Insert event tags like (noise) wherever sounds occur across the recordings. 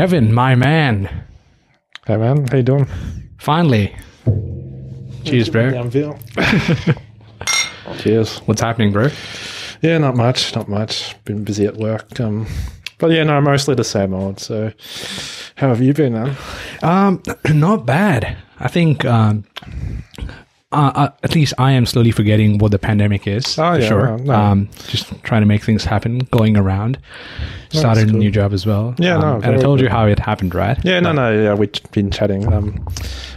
Kevin, my man. Hey man, how you doing? Finally. Cheers, bro. Downville. (laughs) Cheers. What's happening, bro? Yeah, not much, not much. Been busy at work. Um, but yeah, no, mostly the same old. So, how have you been, man? Um, (clears throat) not bad. I think um, uh, uh, at least I am slowly forgetting what the pandemic is. Oh, for yeah, sure. well, no. Um, just trying to make things happen, going around. Started a cool. new job as well. Yeah, Um, no, and I told you how it happened, right? Yeah, no, no, yeah, we've been chatting um,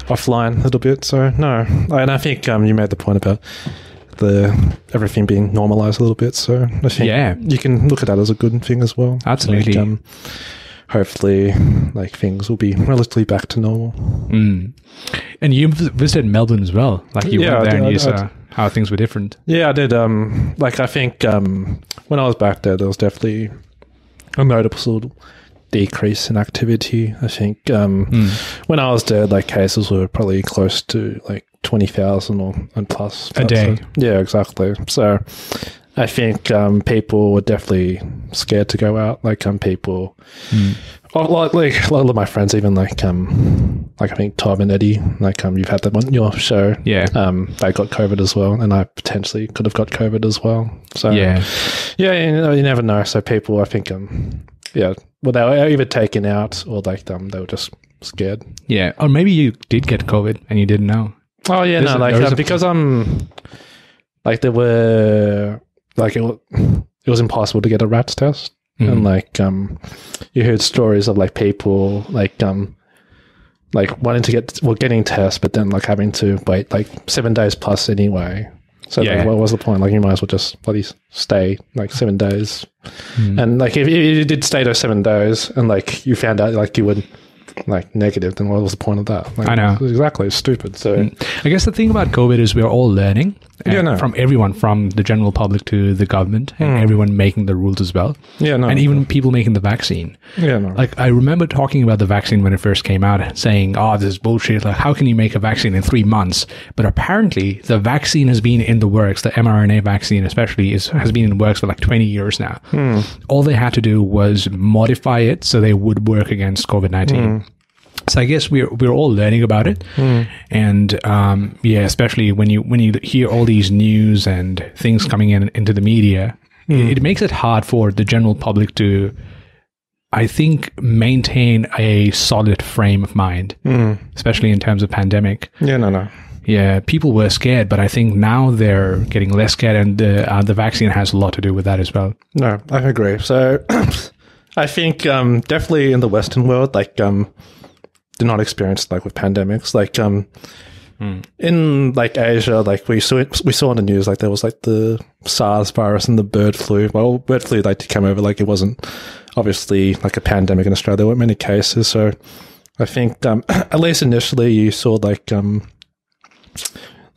offline a little bit. So no, and I think um, you made the point about the everything being normalized a little bit. So I think Yeah. you can look at that as a good thing as well. Absolutely. Like, um, hopefully, like things will be relatively back to normal. Mm. And you visited Melbourne as well. Like you Yeah, went there did- and you saw how things were different. Yeah, I did. Um, like I think um, when I was back there, there was definitely a noticeable decrease in activity. I think um, Hmm. when I was there, like cases were probably close to like twenty thousand or and plus A day. So- yeah, exactly. So I think um, people were definitely scared to go out. Like um, people, oh, like, like a lot of my friends, even like um, like I think Tom and Eddie, like um, you've had them on your show. Yeah. Um, they got COVID as well, and I potentially could have got COVID as well. So yeah. yeah, you, know, you never know. So people, I think, um, yeah, well, they were either taken out or like um, they were just scared. Yeah. Or maybe you did get COVID and you didn't know. Oh yeah, There's no, like uh, because I'm like there were like it, it was impossible to get a rats test, Mm. and like um, you heard stories of like people like um. Like wanting to get, well, getting tests, but then like having to wait like seven days plus anyway. So like, Yeah. what was the point? Like you might as well just bloody stay like seven days. Mm. And like if, if you did stay those seven days and like you found out like you were like negative, then what was the point of that? Like, I know. exactly. It's stupid. So mm. I guess the thing about COVID is we're all learning. Yeah, no. From everyone, from the general public to the government, and Hmm. everyone making the rules as well. yeah, no, and even people making the vaccine. yeah, no. Like I remember talking about the vaccine when it first came out, saying, "Oh, this is bullshit. Like, how can you make a vaccine in three months?" But apparently, the vaccine has been in the works. The mRNA vaccine, especially, is has been in works for like twenty years now. Hmm. All they had to do was modify it so they would work against COVID nineteen. Hmm. So I guess we're we're all learning about it, and um, yeah, especially when you when you hear all these news and things coming in into the media, it, it makes it hard for the general public to, I think, maintain a solid frame of mind, especially in terms of pandemic. yeah, no, no. Yeah, people were scared, but I think now they're getting less scared, and the uh, the vaccine has a lot to do with that as well. No, I agree. So (coughs) I think um, definitely in the Western world, like um, did not experience like with pandemics. Like um, in like Asia, like we saw it, we saw in the news, like there was like the SARS virus and the bird flu. Well, bird flu like came over, like it wasn't obviously like a pandemic in Australia. There weren't many cases, so I think um, (clears throat) at least initially you saw like um,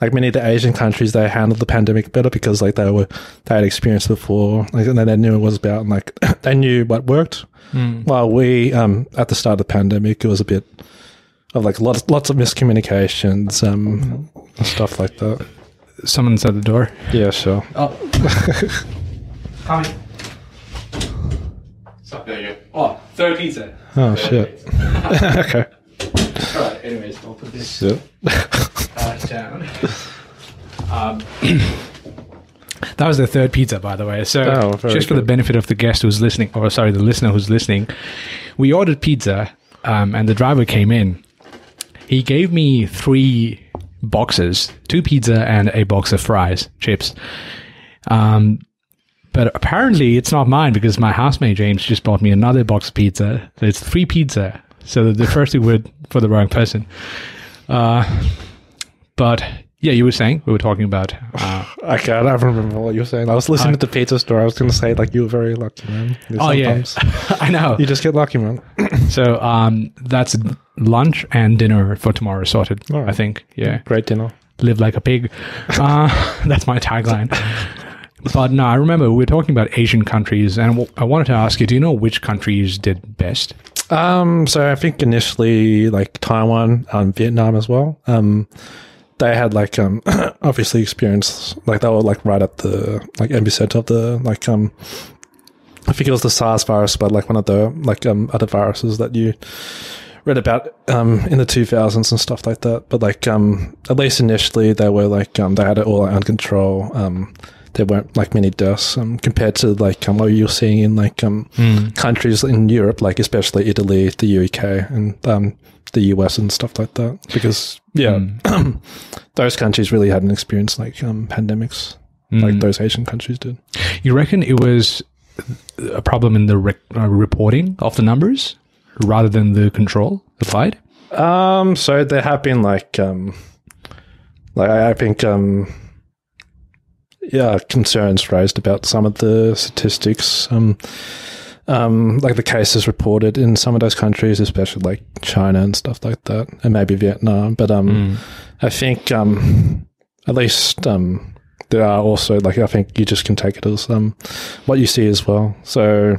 like many of the Asian countries, they handled the pandemic better because like they were they had experience before, like and they knew it was about, and like (clears throat) they knew what worked. While we um at the start of the pandemic, it was a bit of like lots lots of miscommunications, um, and stuff like that. Someone's at the door. Yeah, sure. Oh, (laughs) Coming. Stop there you go. Oh, third pizza. Oh shit. (laughs) okay. Alright, anyways, I'll put this Yeah. uh, (laughs) down. (clears throat) Um, (clears throat) that was the third pizza, by the way. So, Oh, very just for the benefit of the guest who's listening, or sorry, the listener who's listening, we ordered pizza, um, and the driver came in. He gave me three boxes, two pizza and a box of fries, chips. Um, but apparently it's not mine because my housemate James just bought me another box of pizza. So it's three pizza. So the first two were for the wrong person. Uh, but yeah, you were saying we were talking about. Uh, I can't. I remember what you were saying. I was listening to the pizza store. I was going to say like you were very lucky, man. oh yeah, (laughs) I know. You just get lucky, man. So um, that's lunch and dinner for tomorrow sorted. Right. I think. Yeah. Great dinner. live like a pig. (laughs) Uh, (laughs) that's my tagline. But no, I remember we were talking about Asian countries, and I wanted to ask you: Do you know which countries did best? Um, so I think initially like Taiwan and Vietnam as well. Um, they had like um (coughs) obviously experience like they were like right at the like epicenter of the like um I think it was the SARS virus, but like one of the like um, other viruses that you read about um, in the 2000s and stuff like that. But like um, at least initially, they were like um, they had it all out under control. Um, there weren't like many deaths um, compared to like um, what you're seeing in like um, countries in Europe, like especially Italy, the UK, and um, the US and stuff like that. Because yeah, (clears throat) those countries really hadn't experienced like um, pandemics like those Asian countries did. You reckon it was a problem in the rec- uh, reporting of the numbers rather than the control applied? Um, so there have been like, um, like I I think, um, yeah, concerns raised about some of the statistics. Um, um, like the cases reported in some of those countries, especially like China and stuff like that, and maybe Vietnam. But um, I think um, at least um, there are also like I think you just can take it as um, what you see as well. So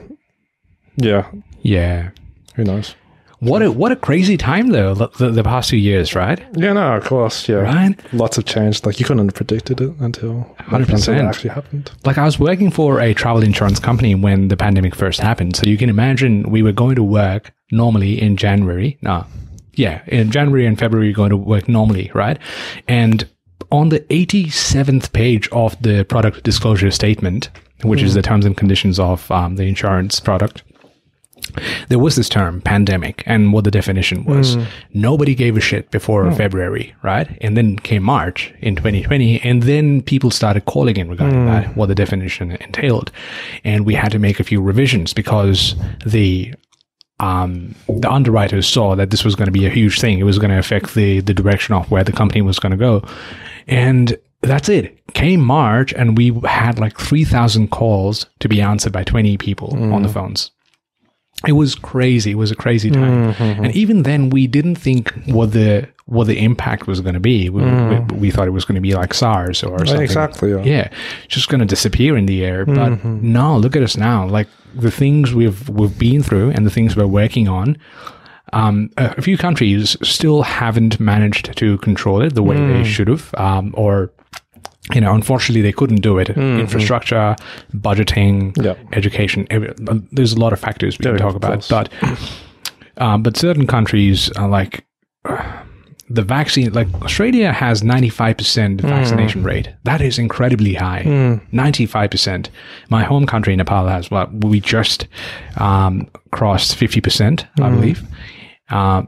yeah, Yeah. Who knows? What a what a crazy time though the, the, past few years, right? Yeah, no, of course, yeah. Right. Lots have changed. Like you couldn't have predicted it until like, 100%. actually happened. Like I was working for a travel insurance company when the pandemic first happened. So you can imagine we were going to work normally in January. No. Yeah, in January and February, you're going to work normally, right? And on the 87th page of the product disclosure statement, which is the terms and conditions of um, the insurance product, there was this term pandemic and what the definition was. Hmm. Nobody gave a shit before oh. February, right? And then came March in 2020, and then people started calling in regarding hmm. that, what the definition entailed. And we had to make a few revisions because the um, the underwriters saw that this was going to be a huge thing. It was going to affect the the direction of where the company was going to go, and that's it. Came March, and we had like three thousand calls to be answered by twenty people on the hmm. phones. It was crazy. It was a crazy time, and even then, we didn't think what the what the impact was going to be. We, we, we thought it was going to be like SARS or something. Exactly. Yeah. Yeah, just going to disappear in the air. But no, look at us now. Like the things we've we've been through and the things we're working on. Um, a, a few countries still haven't managed to control it the way they should have, um, or you know, unfortunately, they couldn't do it. Infrastructure, budgeting, Yeah. education. every- uh, there's a lot of factors we can talk about, but um, but certain countries are like the vaccine. Like Australia has 95 percent vaccination rate. That is incredibly high. 95 percent. My home country, Nepal, has what we just um, crossed 50 percent, I believe. Uh,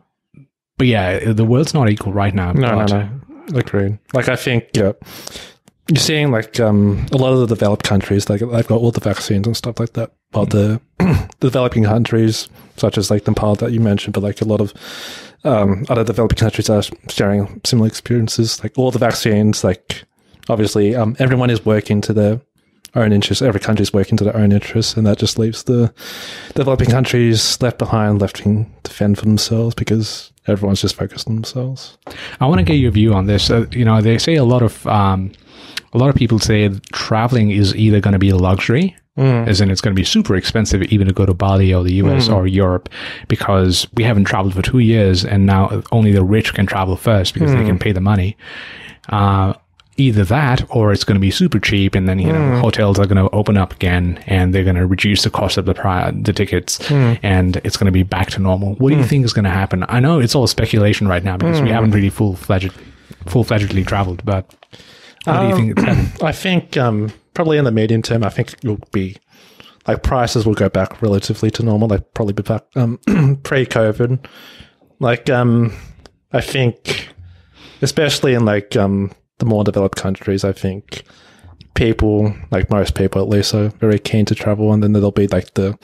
but yeah, the world's not equal right now. No, no, no. Agreed. Like I think yeah, you're seeing like um, a lot of the developed countries, like they've got all the vaccines and stuff like that. While (clears throat) the developing countries, such as like Nepal that you mentioned, but like a lot of um, other developing countries are sharing similar experiences. Like all the vaccines, like obviously um, everyone is working to their own interests. Every country is working to their own interests, and that just leaves the developing countries left behind, left to defend for themselves because everyone's just focused on themselves. I want to get your view on this. Uh, you know, they say a lot of um, a lot of people say traveling is either going to be a luxury, as in it's going to be super expensive even to go to Bali or the US or Europe, because we haven't traveled for two years, and now only the rich can travel first because they can pay the money. Uh, either that, or it's going to be super cheap, and then you know hotels are going to open up again, and they're going to reduce the cost of the pri- the tickets, and it's going to be back to normal. What do you think is going to happen? I know it's all speculation right now because we haven't really full fledged full fledgedly traveled, but what do you think? It's happening? (clears throat) I think um, probably in the medium term, I think you'll be like prices will go back relatively to normal. Like probably be back um, (clears throat) pre-COVID. Like um, I think, especially in like um, the more developed countries, I think people, like most people at least, are very keen to travel, and then there'll be like the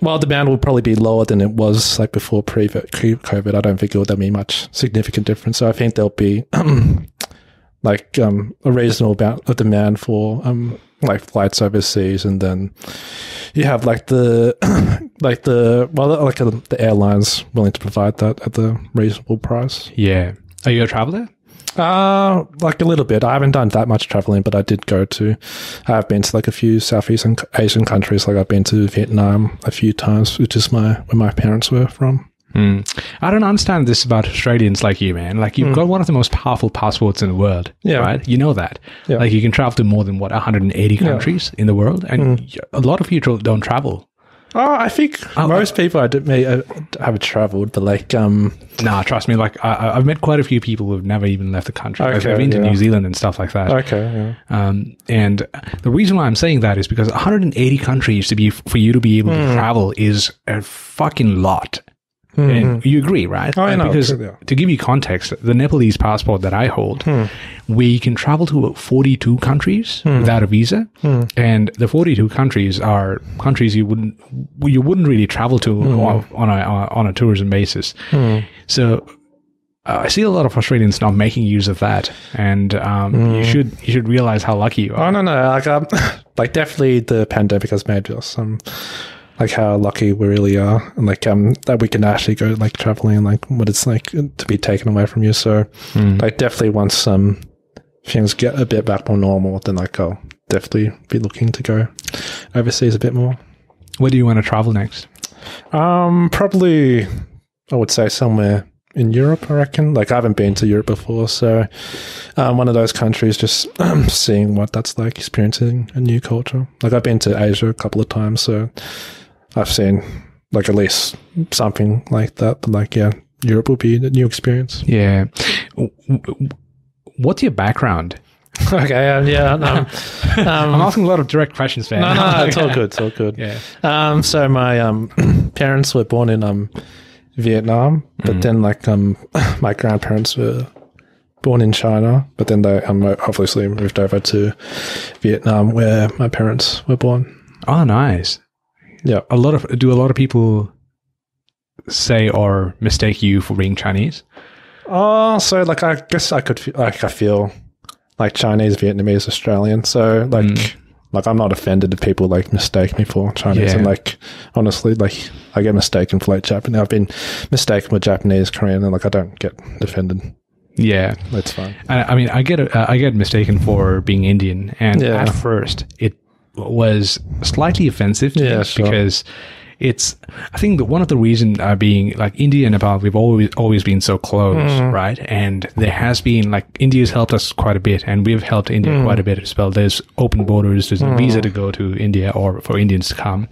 well, demand will probably be lower than it was like before pre-COVID. I don't think there'll be much significant difference. So I think there'll be (clears throat) like um, a reasonable amount of demand for um, like flights overseas, and then you have like the (clears throat) like the well like the airlines willing to provide that at the reasonable price. Yeah. Are you a traveler? Uh like a little bit. I haven't done that much traveling, but I did go to. I've been to like a few Southeast Asian countries. Like I've been to Vietnam a few times, which is my where my parents were from. I don't understand this about Australians like you, man. Like you've got one of the most powerful passports in the world. Yeah. right? You know that. Yeah. Like you can travel to more than what 180 countries in the world, and Hmm. a lot of people don't travel. Oh, I think most people I did may uh, have traveled, but like um, Nah, trust me. Like I, I've met quite a few people who've never even left the country. Like, Okay, I've been to yeah. New Zealand and stuff like that. okay, yeah. Um, and the reason why I'm saying that is because 180 countries to be for you to be able Hmm. to travel is a fucking lot. And you agree, right? Oh, I know, Because true, yeah. to give you context, the Nepalese passport that I hold, Hmm. we can travel to 42 countries Hmm. without a visa, and the 42 countries are countries you wouldn't you wouldn't really travel to on, a on a tourism basis. So uh, I see a lot of Australians not making use of that, and um, you should you should realize how lucky you are. Oh no, no, like um, (laughs) like definitely the pandemic has made us um, like how lucky we really are, and like um, that we can actually go like traveling and like what it's like to be taken away from you. So, like definitely once um things get a bit back more normal, then like I'll definitely be looking to go overseas a bit more. Where do you want to travel next? Um, probably I would say somewhere in Europe. I reckon. Like I haven't been to Europe before, so um, one of those countries. Just (clears throat) seeing what that's like, experiencing a new culture. Like I've been to Asia a couple of times, so I've seen like at least something like that. But like, yeah, Europe will be a new experience. Yeah. W- w- What's your background? (laughs) okay, (laughs) um, yeah. Um, I'm asking a lot of direct questions, man. no, no, (laughs) it's all good. It's all good. Yeah. Um, so my um (clears throat) parents were born in um Vietnam, but then like um my grandparents were born in China, but then they um obviously moved over to Vietnam where my parents were born. Oh, nice. Yeah. A lot of do a lot of people say or mistake you for being Chinese? Oh, so like I guess I could like I feel like Chinese, Vietnamese, Australian. So like like I'm not offended if people like mistake me for Chinese. Yeah. And like honestly, like I get mistaken for like Japanese. I've been mistaken with Japanese, Korean, and like I don't get offended. Yeah. that's fine. I, I mean, I get uh, I get mistaken for being Indian, and Yeah. at first it was slightly offensive to Yeah, sure. because it's. I think that one of the reason uh, being like India and Nepal, we've always always been so close, Mm. right? And there has been like India's helped us quite a bit, and we've helped India Mm. quite a bit as well. There's open borders, there's a visa to go to India or for Indians to come.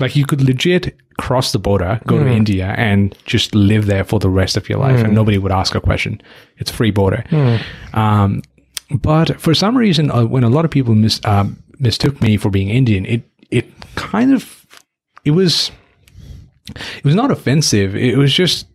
Like you could legit cross the border, go Mm. to India, and just live there for the rest of your life, and nobody would ask a question. It's free border. Mm. Um, but for some reason, uh, when a lot of people miss. um, mistook me for being Indian, it it kind of it was it was not offensive. It was just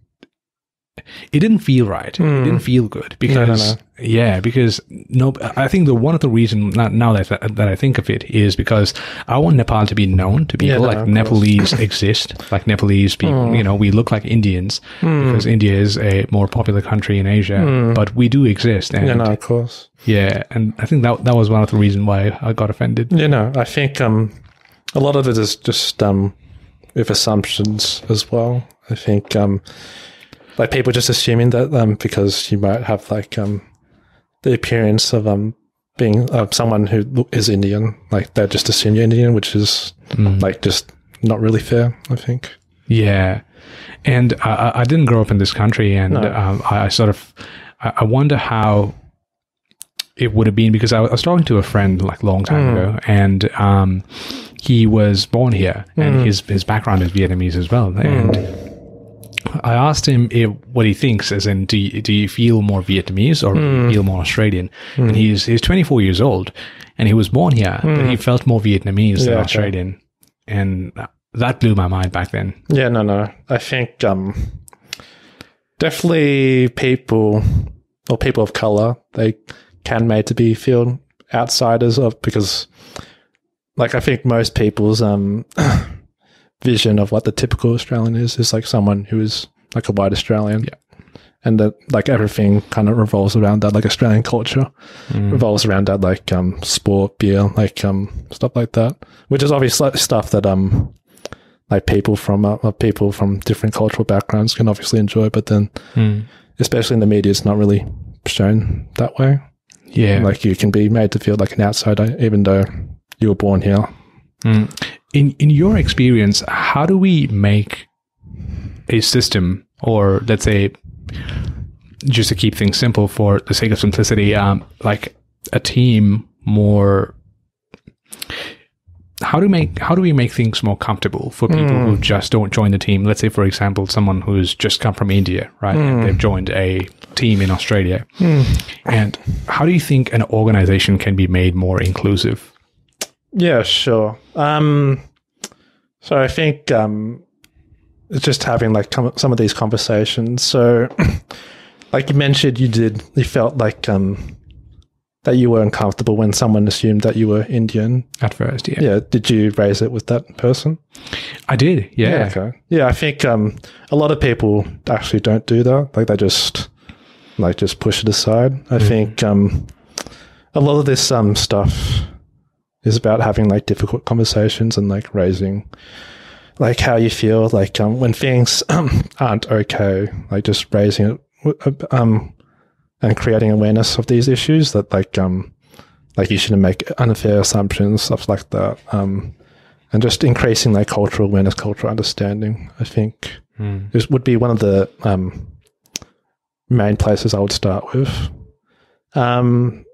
it didn't feel right. It didn't feel good because no. yeah, because no, I think the one of the reason now now that that I think of it is because I want Nepal to be known to people Yeah, like. Nepalese exist, like Nepalese people. You know, we look like Indians because India is a more popular country in Asia, but we do exist. And Yeah, no, of course. yeah, and I think that that was one of the reasons why I got offended. You know, I think um, a lot of it is just um, with assumptions as well. I think um, like people just assuming that um, because you might have like um, the appearance of um, being uh, someone who is Indian, like they just assume you're Indian, which is like just not really fair. I think. Yeah, and I, I- didn't grow up in this country, and No. um, I, I sort of I, wonder how it would have been because I was talking to a friend like a long time ago, and um, he was born here, and his his background is Vietnamese as well, and. I asked him if, what he thinks, as in, do you, do you feel more Vietnamese or you feel more Australian? And he's he's 24 years old, and he was born here, but he felt more Vietnamese than Yeah, okay. Australian, and that blew my mind back then. Yeah, no, no. I think um, definitely people or people of color they can made to be feel outsiders of because, like, I think most people's um (clears throat) vision of what the typical Australian is is like someone who is like a white Australian. Yeah. And that like everything kind of revolves around that, like Australian culture Mm. revolves around that, like um sport, beer, like um stuff like that, which is obviously stuff that um like people from uh, uh, people from different cultural backgrounds can obviously enjoy, but then Mm. especially in the media, it's not really shown that way. Yeah. Like you can be made to feel like an outsider, even though you were born here. Mm. In in your experience, how do we make a system, or let's say, just to keep things simple for the sake of simplicity, um, like a team more. How do make how do we make things more comfortable for people who mm. just don't join the team? Let's say, for example, someone who's just come from India, right? And they've joined a team in Australia. Mm. And how do you think an organization can be made more inclusive? Yeah, sure. Um, so I think um, it's just having like com- some of these conversations. So, (clears throat) like you mentioned, you did you felt like um, that you were uncomfortable when someone assumed that you were Indian. At first, yeah, Yeah, did you raise it with that person? I did. Yeah, Okay. Yeah, I think um, a lot of people actually don't do that. Like they just like just push it aside. I think um, a lot of this um, stuff is about having like difficult conversations and like raising like how you feel like um, when things (clears throat) um, aren't okay. Like just raising it um, and creating awareness of these issues that like um like you shouldn't make unfair assumptions stuff like that. Um, and just increasing like cultural awareness, cultural understanding. I think this would be one of the um, main places I would start with. Um,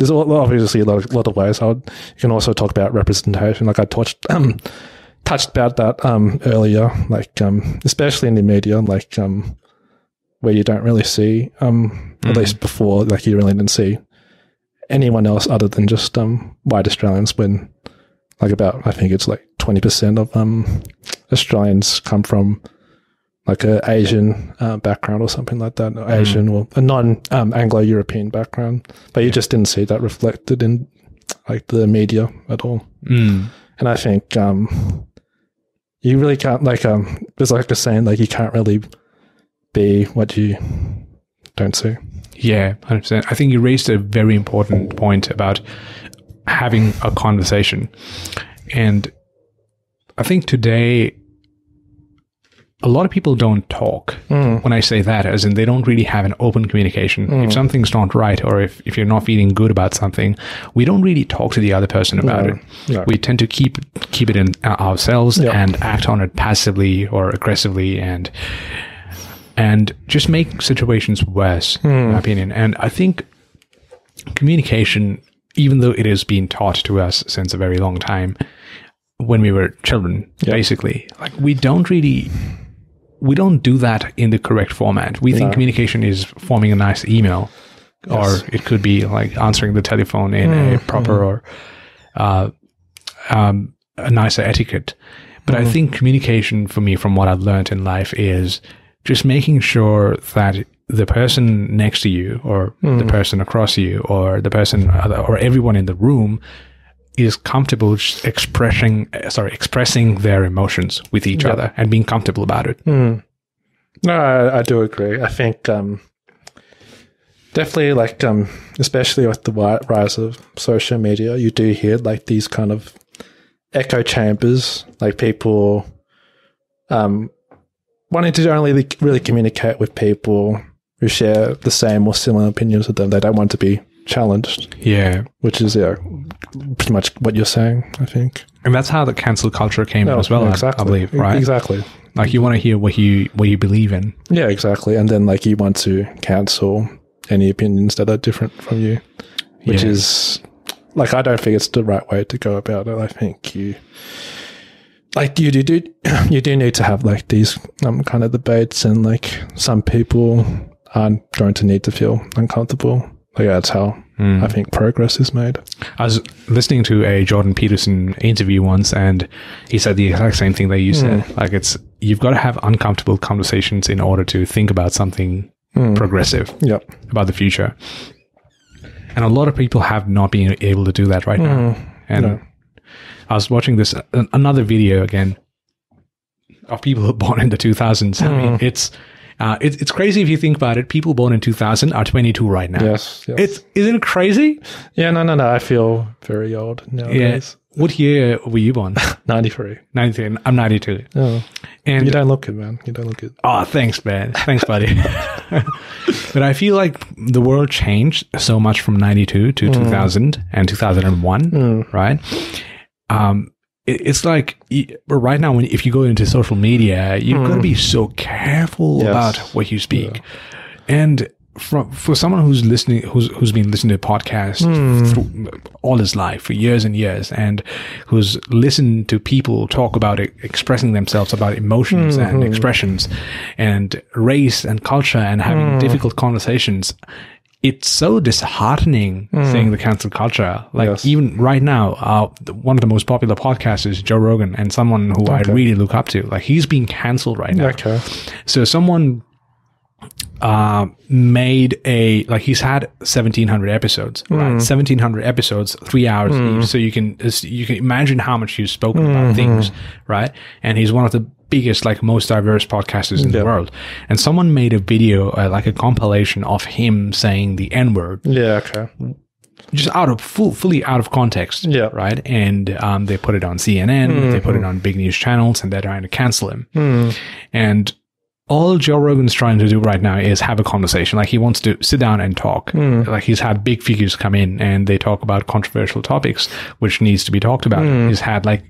there's a lot, obviously a lot, of, lot of ways. I would. You can also talk about representation, like I touched um, (clears throat) touched about that um, earlier, like um, especially in the media, like um, where you don't really see, um, at least before, like you really didn't see anyone else other than just um, white Australians when like about I think it's like twenty percent of um Australians come from like a Asian uh, background or something like that, or Asian or a non um, Anglo European background, but you just didn't see that reflected in like the media at all. Mm. And I think um you really can't like um there's like a saying like you can't really be what you don't see. Yeah, 100%. I think you raised a very important point about having a conversation. And I think today, a lot of people don't talk. Hmm. When I say that, as in they don't really have an open communication. If hmm. something's not right, or if, if you're not feeling good about something, we don't really talk to the other person about it. no. We tend to keep keep it in uh, ourselves Yeah. and act on it passively or aggressively, and and just make situations worse, in hmm. my opinion. And I think communication, even though it is being taught to us since a very long time, when we were children, basically, like we don't really, we don't do that in the correct format. We think communication is forming a nice email, or it could be like answering the telephone in a proper or uh, um, a nicer etiquette. But I think communication for me, from what I've learned in life, is just making sure that the person next to you, or the person across you, or the person, or everyone in the room, is comfortable expressing, sorry, expressing their emotions with each other and being comfortable about it. No, I, I do agree. I think um, definitely, like, um, especially with the rise of social media, you do hear like these kind of echo chambers, like people um, wanting to only really communicate with people who share the same or similar opinions with them. They don't want to be challenged, Yeah. which is yeah, pretty much what you're saying. I think. And that's how the cancel culture came in as well, I- I, believe, right? Exactly. Like you want to hear what you what you believe in. Yeah, exactly. And then like you want to cancel any opinions that are different from you, which Yeah. is like I don't think it's the right way to go about it. I think you like you do, do (clears throat) you do need to have like these um, kind of debates and like some people aren't going to need to feel uncomfortable. Like that's how hmm. I think progress is made. I was listening to a Jordan Peterson interview once, and he said the exact same thing that you said. Hmm. Like it's you've got to have uncomfortable conversations in order to think about something hmm. progressive Yep. about the future. And a lot of people have not been able to do that right now. And No. I was watching this another video again of people who born in the 2000s. I mean, it's uh, it's it's crazy if you think about it. People born in 2000 are 22 right now. Yes. yes. It's isn't it crazy? yeah. No. No. No. I feel very old nowadays. What year were you born? (laughs) Ninety three. 19. I'm 92. Oh, And you don't look it, man. You don't look it. oh, thanks, man. Thanks, buddy. (laughs) (laughs) but I feel like the world changed so much from 92 to 2000 and 2001, right? Um, it- it's like right now when if you go into social media, you've got to hmm. be so careful Yes. about what you speak, and. For, for someone who's listening, who's who's been listening to podcasts hmm. through all his life for years and years, and who's listened to people talk about it, expressing themselves about emotions and mm-hmm. expressions, and race and culture, and having hmm. difficult conversations, it's so disheartening hmm. seeing the cancel culture. Like Yes. even right now, uh, one of the most popular podcasts is Joe Rogan, and someone who I really look up to. Like he's being cancelled right now. Okay. So someone uh, made a like he's had 1700 episodes hmm. right 1700 episodes three hours hmm. each so you can you can imagine how much he's spoken about things right and he's one of the biggest like most diverse podcasters in the world and someone made a video uh, like a compilation of him saying the n-word Yeah. Okay. just out of full, fully out of context. Yeah. Right. And um, they put it on CNN. They put it on big news channels, and they're trying to cancel him. And all Joe Rogan's trying to do right now is have a conversation. Like he wants to sit down and talk. Like he's had big figures come in and they talk about controversial topics, which needs to be talked about. He's had like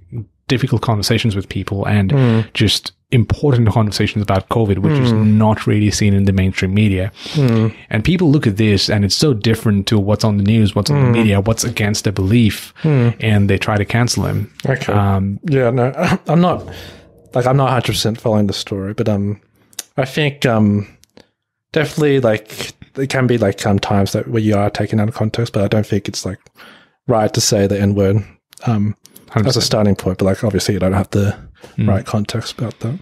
difficult conversations with people and just important conversations about COVID, which is not really seen in the mainstream media. And people look at this and it's so different to what's on the news, what's on the media, what's against their belief, and they try to cancel him. Okay. Um, Yeah, no, (laughs) I'm not like I'm not 100 percent following the story, but um, I think um, definitely like it can be like um times that where you are taken out of context, but I don't think it's like right to say the N word um as a starting point. But like obviously you don't have the right context about that.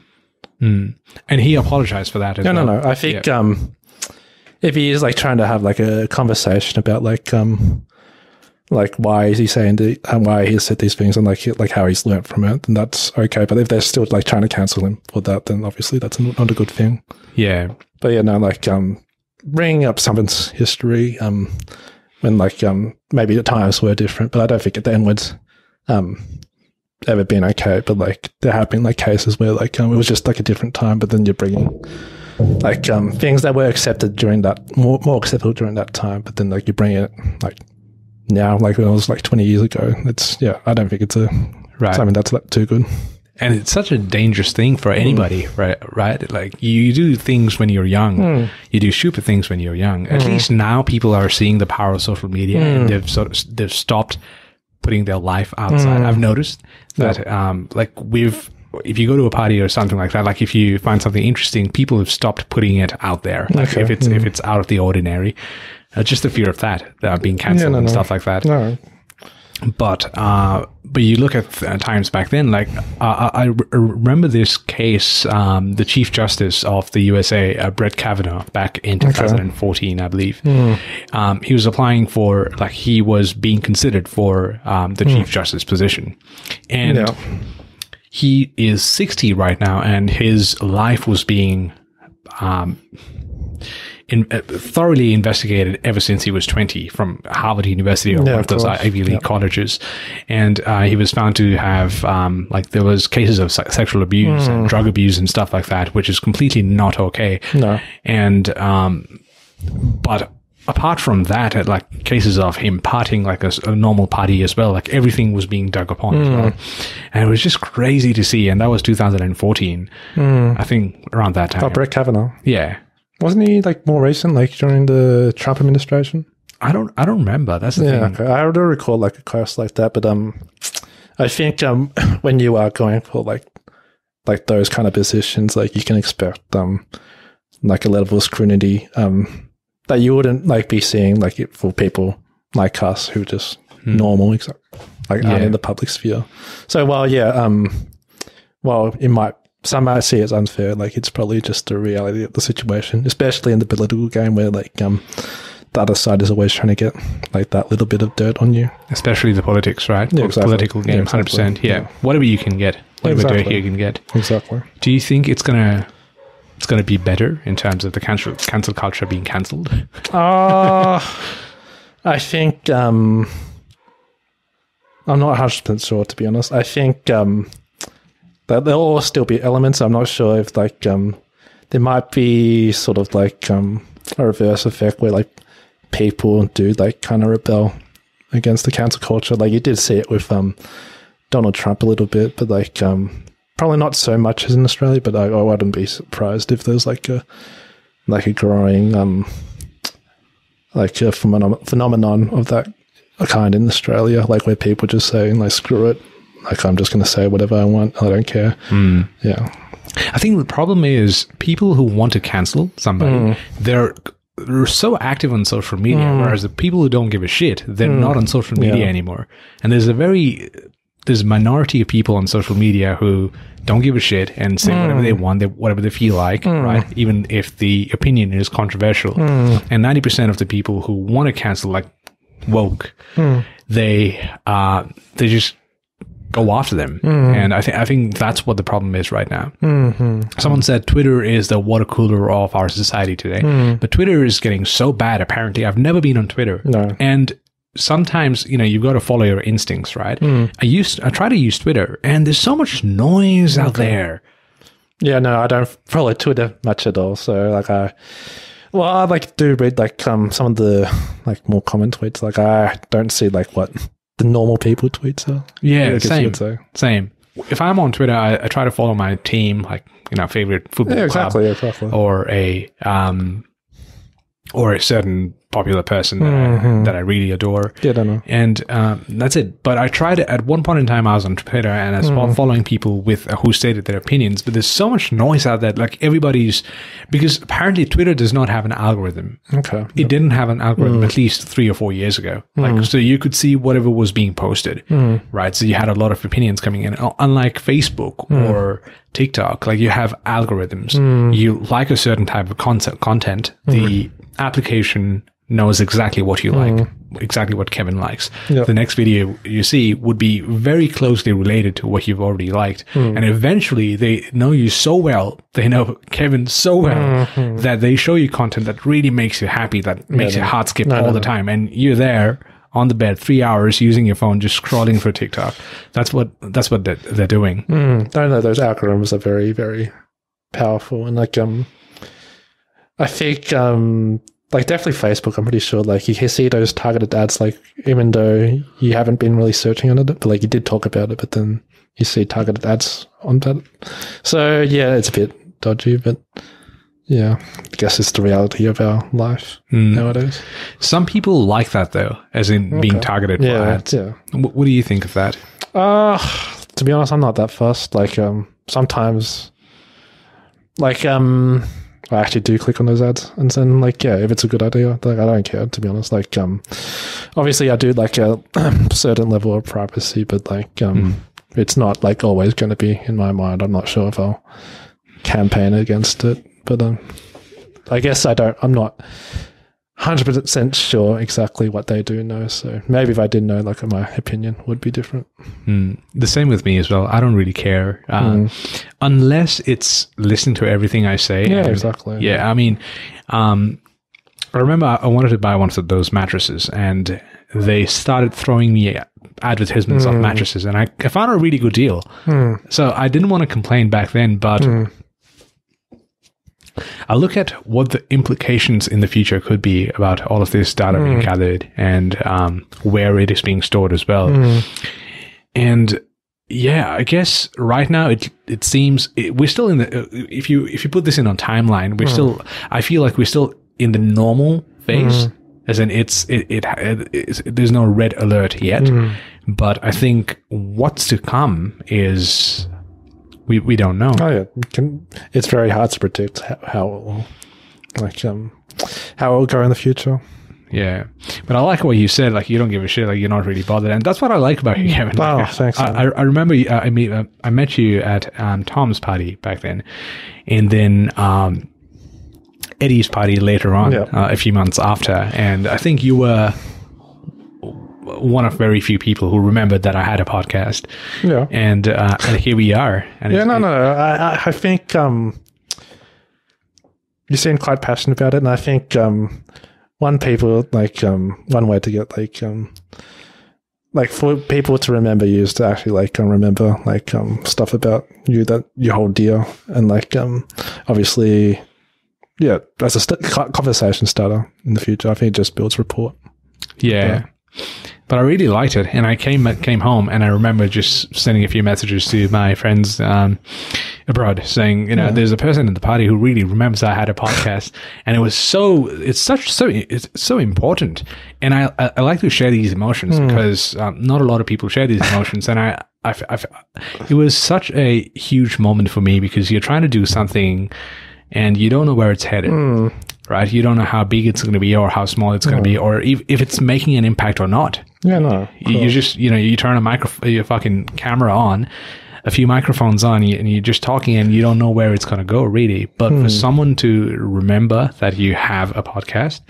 mm. And he apologized for that as No, well. no, no. I think um, if he is like trying to have like a conversation about like um, like why is he saying the and why he said these things and like like how he's learnt from it, then that's okay. But if they're still like trying to cancel him for that, then obviously that's not a good thing. Yeah. But yeah, no, like um, bringing up someone's history um, when like um maybe the times were different, but I don't think at the end was um ever been okay. But like there have been like cases where like um, it was just like a different time, but then you're bringing like um things that were accepted during that more more acceptable during that time, but then like you bring it like now, like when it was like 20 years ago. It's yeah, I don't think it's a Right. something that's that too good. and it's such a dangerous thing for anybody right right like you, you do things when you're young you do stupid things when you're young at least now people are seeing the power of social media and they've sort of they've stopped putting their life outside. I've noticed that um like we've if you go to a party or something like that like if you find something interesting people have stopped putting it out there. Like Okay. if it's if it's out of the ordinary uh, just the fear of that uh, being cancelled no, and no. stuff like that. No, but uh, but you look at uh, times back then, like uh, I I remember this case, um, the Chief Justice of the USA, uh, Brett Kavanaugh, back in 2014, I believe. Um, he was applying for, like, he was being considered for um, the Chief Justice position, and Yeah. he is 60 right now, and his life was being um, in, uh, thoroughly investigated ever since he was 20 from Harvard University or Yeah, one of those course. Ivy League colleges. And uh, he was found to have, um, like, there was cases of se- sexual abuse Hmm. and drug abuse and stuff like that, which is completely not okay. No. And, um, but apart from that, uh, like cases of him partying like a normal party as well, like everything was being dug upon as well. And it was just crazy to see. And that was 2014, I think around that time. oh, Brett Kavanaugh. yeah. Wasn't he like more recent, like during the Trump administration? I don't, I don't remember. That's the Yeah, thing. okay. I don't recall like a case like that, but um, I think um, (laughs) when you are going for like like those kind of positions, like you can expect um, like a level of scrutiny um that you wouldn't like be seeing like it for people like us who are just normal, except like aren't in the public sphere. So while yeah, um, well, it might some might see it as unfair. Like it's probably just the reality of the situation, especially in the political game where like um the other side is always trying to get like that little bit of dirt on you. Especially the politics, right? Yeah, exactly. Political game, Yeah, hundred percent. Yeah. Yeah. Whatever you can get, whatever dirt you can get. Exactly. Do you think it's gonna, it's gonna be better in terms of the cancel cancel culture being cancelled? Uh, (laughs) I think um, I'm not 100 percent sure to be honest. I think um, there'll all still be elements. I'm not sure if like um, there might be sort of like um, a reverse effect where like people do like kind of rebel against the cancel culture. Like you did see it with um, Donald Trump a little bit, but like um, probably not so much as in Australia. But I, I wouldn't be surprised if there's like a like a growing um, like a phenom- phenomenon of that kind in Australia, like where people just saying like screw it, like I'm just going to say whatever I want, I don't care. Hmm. Yeah, I think the problem is people who want to cancel somebody, hmm. they're they're so active on social media, hmm. whereas the people who don't give a shit, they're not on social media Yeah. anymore. And there's a very there's a minority of people on social media who don't give a shit and say whatever they want, they, whatever they feel like, right? Even if the opinion is controversial. And ninety percent of the people who want to cancel, like woke, they uh they just go after them. Mm-hmm. And I think I think that's what the problem is right now. Mm-hmm. Someone said Twitter is the water cooler of our society today. Mm-hmm. But Twitter is getting so bad, apparently. I've never been on Twitter. No. And sometimes, you know, you've got to follow your instincts, right? Mm. I used I try to use Twitter and there's so much noise out there. yeah. No, I don't follow Twitter much at all. So like I, well, I like do read like um some of the like more common tweets. Like I don't see like what the normal people tweets are. Yeah, I guess you same. would say. Same. If I'm on Twitter, I, I try to follow my team, like, you know, favorite football Yeah, club. exactly, exactly. or a um or a certain popular person that, Mm-hmm. I, that I really adore. Yeah, I don't know. And um, that's it. But I tried it at one point in time. I was on Twitter and I was Mm. following people with who stated their opinions. But there's so much noise out there. Like everybody's because apparently Twitter does not have an algorithm. Okay. It didn't have an Mm. algorithm at least three or four years ago. Like so, you could see whatever was being posted, Mm. right? So you had a lot of opinions coming in. Uh, Unlike Facebook Mm. or TikTok, like you have algorithms. You like a certain type of concept content, the application knows exactly what you like, exactly what Kevin likes. Yep. The next video you see would be very closely related to what you've already liked. And eventually they know you so well, they know Kevin so well that they show you content that really makes you happy, that makes your heart skip all the time. And you're there on the bed three hours using your phone, just scrolling through TikTok. That's what, that's what they're, they're doing. Mm, I know those algorithms are very, very powerful, and like um, I think um, like definitely Facebook. I'm pretty sure like you see those targeted ads, like even though you haven't been really searching on it, but like you did talk about it, but then you see targeted ads on that. So yeah, it's a bit dodgy, but yeah, I guess it's the reality of our life nowadays. Some people like that though, as in being targeted Yeah, ads. yeah. Wh- What do you think of that? Uh to be honest, I'm not that fussed. Like um sometimes like um I actually do click on those ads and then like yeah, if it's a good idea, like I don't care to be honest. Like um obviously I do like a (clears throat) certain level of privacy, but like um it's not like always gonna be in my mind. I'm not sure if I'll campaign against it. But um I guess I don't I'm not hundred percent sure exactly what they do know. So maybe if I did know, like my opinion would be different. Mm, the same with me as well. I don't really care uh, unless it's listening to everything I say. Mm. Yeah, and- exactly. Yeah, I mean, um, I remember I wanted to buy one of those mattresses, and they started throwing me advertisements Mm. of mattresses, and I, I found a really good deal. So I didn't want to complain back then, but. Mm. I look at what the implications in the future could be about all of this data Mm. being gathered and um, where it is being stored as well. Mm. And yeah, I guess right now it it seems it, we're still in the uh, if you if you put this in on timeline, we're still I feel like we're still in the normal phase. As in, it's it, it, it it's, there's no red alert yet, but I think what's to come is we we don't know. Oh yeah, it can, it's very hard to predict how, how it will, like um, how it will go in the future. Yeah, but I like what you said. Like you don't give a shit. Like you're not really bothered, and that's what I like about you, Kevin. Oh, Like, thanks, I. I, I remember you- uh, I mean uh, I met you at um, Tom's party back then, and then um, Eddie's party later on, Yeah. uh, a few months after, and I think you were one of very few people who remembered that I had a podcast, Yeah, and uh, and here we are. And yeah, it's- no, no, no. I, I, think um, you seem quite passionate about it, and I think um, one people like um, one way to get like um, like for people to remember you is to actually like um, remember like um stuff about you that you hold dear, and like um, obviously, yeah, as a st- conversation starter in the future, I think it just builds rapport. Yeah. But I really liked it. And I came came home and I remember just sending a few messages to my friends um, abroad saying, you know, there's a person in the party who really remembers I had a (laughs) podcast, and it was so it's such so it's so important. And I I, I like to share these emotions because um, not a lot of people share these emotions, and I. I, I, it was such a huge moment for me because you're trying to do something and you don't know where it's headed right? You don't know how big it's going to be or how small it's going to be or if, if it's making an impact or not. Yeah, no. You, you just, you know, you turn a micro, your fucking camera on, a few microphones on, and you're just talking and you don't know where it's going to go really. But for someone to remember that you have a podcast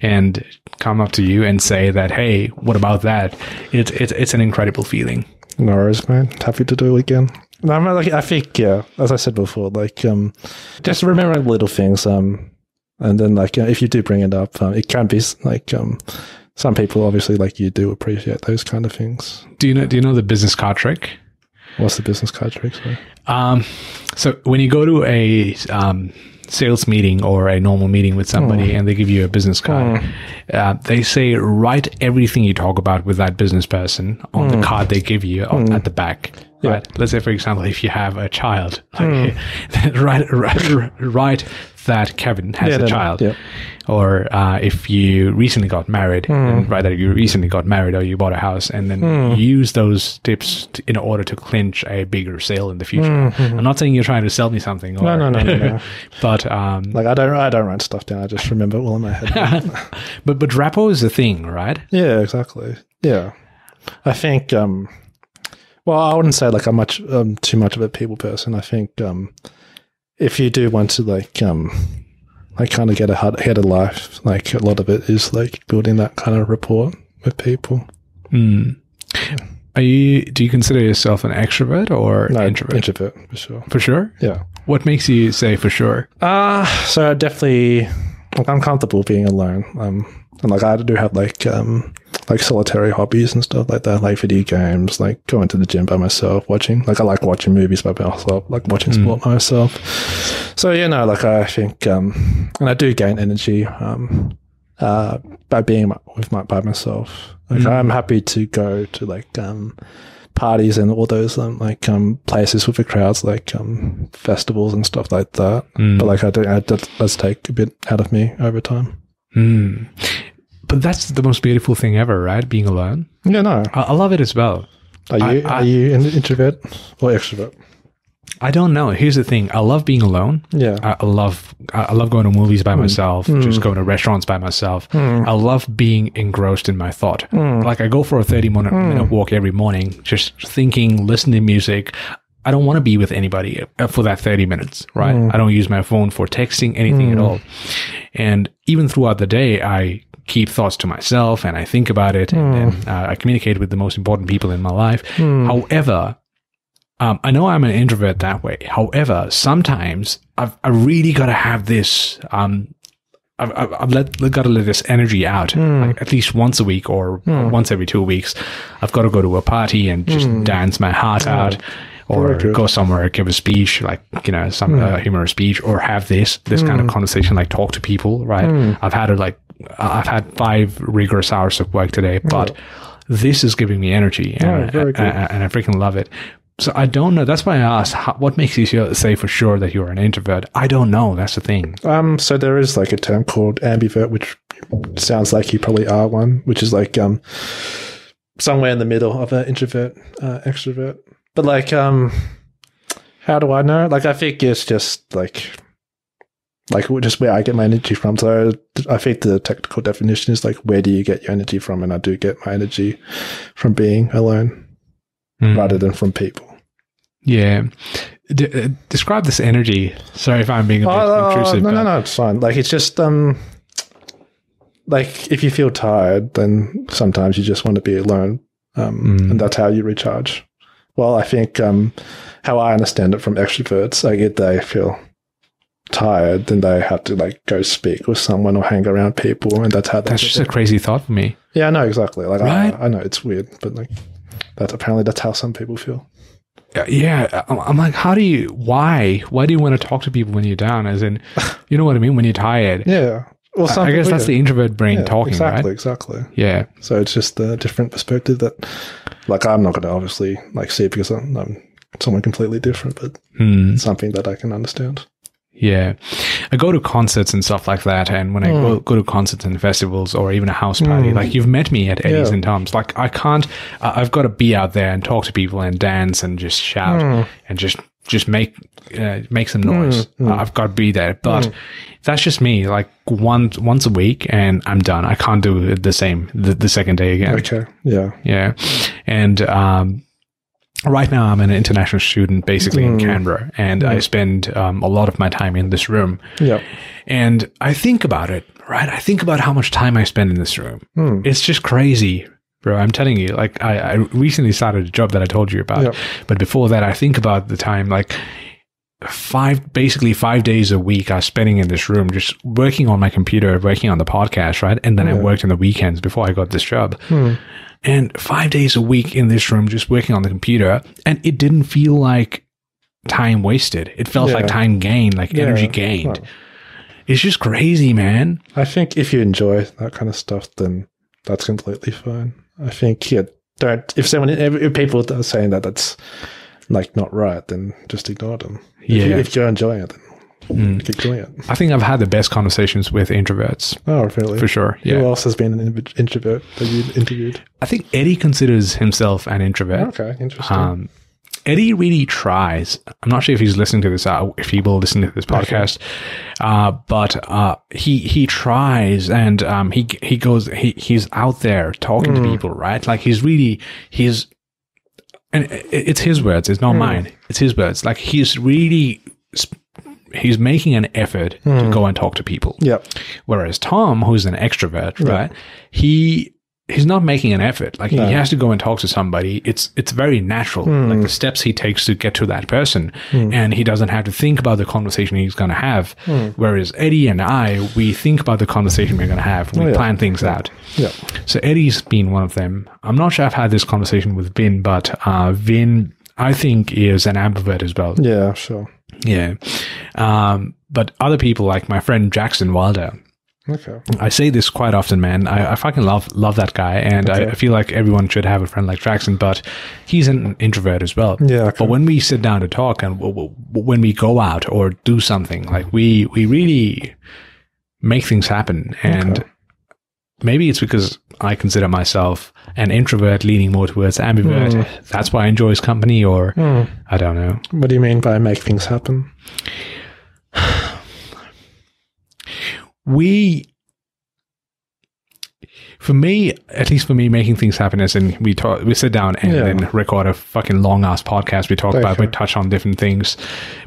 and come up to you and say that, hey, what about that? It's, it's, it's an incredible feeling. No worries, man. Happy to do it again. No, I'm like, I think, yeah, as I said before, like, um, just remembering little things, um, and then like, uh, if you do bring it up, um, it can be like, um, some people obviously like you do appreciate those kind of things. Do you know, do you know the business card trick? What's the business card trick? Um, so when you go to a um, sales meeting or a normal meeting with somebody and they give you a business card, uh, they say write everything you talk about with that business person on the card they give you on, at the back. Right. Let's say, for example, if you have a child, like, (laughs) write, write, write that Kevin has Yeah, a child. yeah. Or uh, if you recently got married, then write that you recently got married or you bought a house, and then use those tips t in order to clinch a bigger sale in the future. I'm not saying you're trying to sell me something, or, no, no, no, no. (laughs) but um, Like, I don't, I don't write stuff down. I just remember it all in my head. (laughs) but but Rapport is a thing, right? Yeah, exactly. Yeah, I think. Um, well, I wouldn't say like I'm much um, too much of a people person. I think um, if you do want to like um, like kind of get ahead head of life, like a lot of it is like building that kind of rapport with people. Are you? Do you consider yourself an extrovert or No, introvert? introvert for sure. for sure. Yeah. What makes you say for sure? Uh so I definitely like I'm comfortable being alone. Um and like I do have like um like solitary hobbies and stuff like that, like video games, like going to the gym by myself, watching like I like watching movies by myself, like watching sport by myself. So you know, like I think um and I do gain energy um uh by being with my by myself. Like I'm happy to go to like um parties and all those um, like um places with the crowds like um festivals and stuff like that but like i do I, that does take a bit out of me over time Hmm. But that's the most beautiful thing ever, right? Being alone. yeah no I, I love it as well. are you I- are you an introvert or extrovert I don't know. Here's the thing. I love being alone. yeah I I love I love going to movies by hmm. myself, hmm. just going to restaurants by myself. Hmm. I love being engrossed in my thought. Like I go for a 30 minute, minute walk every morning, just thinking, listening to music. I don't want to be with anybody uh, for that 30 minutes, right? I don't use my phone for texting, anything at all. And even throughout the day, I keep thoughts to myself and I think about it and, and uh, I communicate with the most important people in my life. However, um, I know I'm an introvert that way. However, sometimes I've I really got to have this. Um, I've, I've, I've let, got to let this energy out like at least once a week or once every two weeks. I've got to go to a party and just dance my heart out, or go somewhere, give a speech, like you know, some uh, humorous speech, or have this this kind of conversation, like talk to people. Right? I've had it like I've had five rigorous hours of work today, but this is giving me energy, and, Oh, very good. and, and I freaking love it. So I don't know. That's why I asked, how, what makes you say for sure that you're an introvert? I don't know. That's the thing. um so there is like a term called ambivert which sounds like you probably are one which is like um somewhere in the middle of an introvert uh, extrovert but like um how do i know like i think it's just like like just where I get my energy from. So I think the technical definition is like where do you get your energy from? And I do get my energy from being alone Mm. rather than from people. Yeah. D- uh, describe this energy. Sorry if I'm being a bit Oh, intrusive. no, no, no, it's fine. Like it's just um, like if you feel tired, then sometimes you just want to be alone, um, Mm. and that's how you recharge. Well, I think um, how I understand it from extroverts, I get they feel tired, then they have to like go speak with someone or hang around people, and that's how. That's just a crazy thought for me. Yeah, I know exactly. Like Right? I, I know it's weird, but like that's apparently that's how some people feel. Yeah, I'm like, how do you? Why? Why do you want to talk to people when you're down? As in, (laughs) you know what I mean? When you're tired, Yeah, Well, some I guess that's the introvert brain Yeah, talking, exactly, right? exactly. Yeah. So it's just a different perspective that, like, I'm not going to obviously like see it because I'm, I'm someone completely different, but Hmm. something that I can understand. Yeah. I go to concerts and stuff like that. And when I go, Hmm. go to concerts and festivals or even a house party, like you've met me at Eddie's Yeah. and Tom's, like I can't, I I've got to be out there and talk to people and dance and just shout Hmm. and just, just make, uh, make some noise. Uh, I've got to be there. But that's just me, like once, once a week and I'm done. I can't do it the same the, the second day again. Okay. Yeah. Yeah. And um, right now, I'm an international student basically in mm. Canberra, and I mm. spend um, a lot of my time in this room. Yeah. And I think about it, right? I think about how much time I spend in this room. Mm. It's just crazy. Bro, I'm telling you, like I, I recently started a job that I told you about, Yep. but before that, I think about the time like five, basically five days a week I was spending in this room, just working on my computer, working on the podcast, right? And then I worked on the weekends before I got this job. Hmm. And five days a week in this room, just working on the computer, and it didn't feel like time wasted. It felt like time gained, like energy gained. Well, It's just crazy, man. I think if you enjoy that kind of stuff, then that's completely fine. I think yeah, don't. If someone, if people are saying that that's like not right, then just ignore them. If, you, Yeah. if you're enjoying it, then keep doing it. I think I've had the best conversations with introverts Oh, really? for sure. Yeah. Who else has been an introvert that you interviewed? I think Eddie considers himself an introvert. Okay, interesting. Um, Eddie really tries. I'm not sure if he's listening to this, uh, if he will listen to this podcast, uh, but uh, he he tries and um, he he goes he he's out there talking to people, right? Like he's really he's and it's his words, it's not mine. It's his words. Like he's really sp- he's making an effort to hmm. go and talk to people. yep. Whereas Tom, who's an extrovert, right? He he's not making an effort. Like No. he has to go and talk to somebody. It's it's very natural. Like hmm. the steps he takes to get to that person, hmm. and he doesn't have to think about the conversation he's going to have. Whereas Eddie and I, we think about the conversation we're going to have. We oh, yeah. plan things out. Yep. So Eddie's been one of them. I'm not sure I've had this conversation with Vin, but uh, Vin, I think, is an ambivert as well. Yeah. Sure. Yeah. Um, but other people, like my friend Jackson Wilder, Okay. I say this quite often, man. I, I fucking love love that guy, and I, Okay. I feel like everyone should have a friend like Jackson. But he's an introvert as well. Yeah, okay. But when we sit down to talk, and w- w- when we go out or do something, like we we really make things happen. And maybe it's because I consider myself an introvert, leaning more towards ambivert. Hmm. That's why I enjoy his company, or I don't know. What do you mean by make things happen? we for me at least for me making things happen is in we talk we sit down and Yeah. then record a fucking long ass podcast we talk about we touch on different things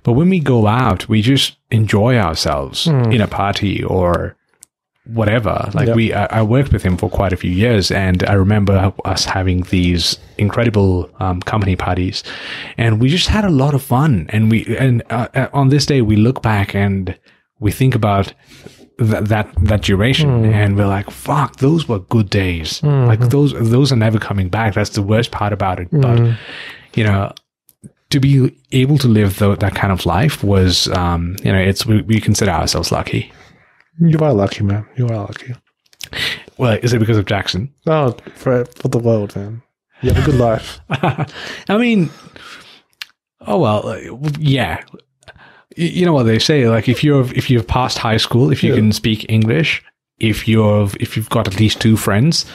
but when we go out we just enjoy ourselves in a party or whatever. Like Yeah. we I, I worked with him for quite a few years and i remember us having these incredible um, company parties and we just had a lot of fun. And we and uh, uh, on this day we look back and we think about that that that duration and we're like fuck those were good days. Like those those are never coming back. That's the worst part about it. But you know to be able to live tho- that kind of life was um you know it's we, we consider ourselves lucky You are lucky, man. You are lucky. well is it because of jackson Oh, for for the world, man. You have a good life. (laughs) I mean, oh well, uh, yeah. You know what they say? Like if you're if you've passed high school, if you Yeah. can speak English, if you're if you've got at least two friends,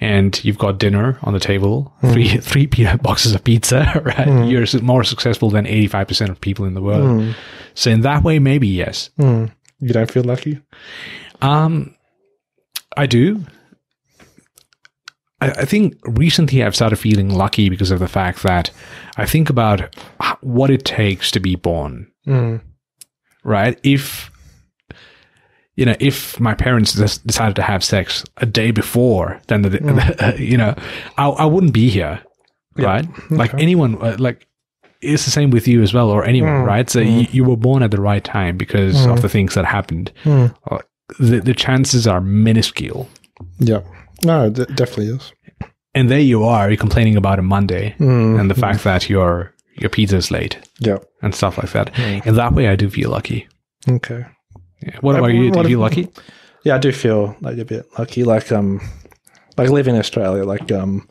and you've got dinner on the table, hmm. three (laughs) three pi- boxes of pizza, (laughs) right? Hmm. You're more successful than eighty five percent of people in the world. Hmm. So in that way, maybe yes. You don't feel lucky? Um, I do. I, I think recently I've started feeling lucky because of the fact that I think about what it takes to be born. Mm. Right? If you know, if my parents decided to have sex a day before, then the, (laughs) you know, I, I wouldn't be here. Right? Like anyone, uh, like it's the same with you as well, or anyone, right? So you, you were born at the right time because of the things that happened. Uh, The, the chances are minuscule. Yeah. No, it definitely is. And there you are, you're complaining about a Monday Mm. and the fact that your your pizza's late Yeah. and stuff like that. And that way, I do feel lucky. Okay. Yeah. What Uh, about you? Do you feel lucky? yeah, I do feel like a bit lucky. Like um, like living in Australia, like um,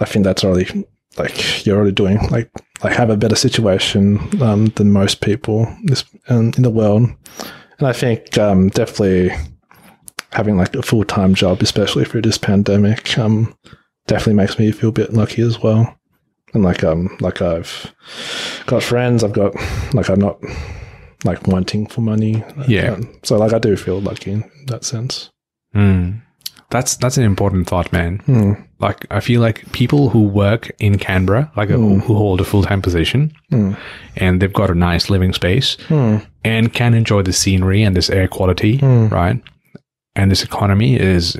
I think that's already like you're already doing like like have a better situation um than most people this in, in the world, and I think um definitely having like a full time job, especially through this pandemic, um definitely makes me feel a bit lucky as well. And like um like I've got friends, I've got like I'm not like wanting for money. Yeah. Um, so like I do feel lucky in that sense. Mm. That's that's an important thought, man. Hmm. Like I feel like people who work in Canberra, like uh, who, who hold a full time position, Hmm. and they've got a nice living space, Hmm. and can enjoy the scenery and this air quality, right? And this economy is,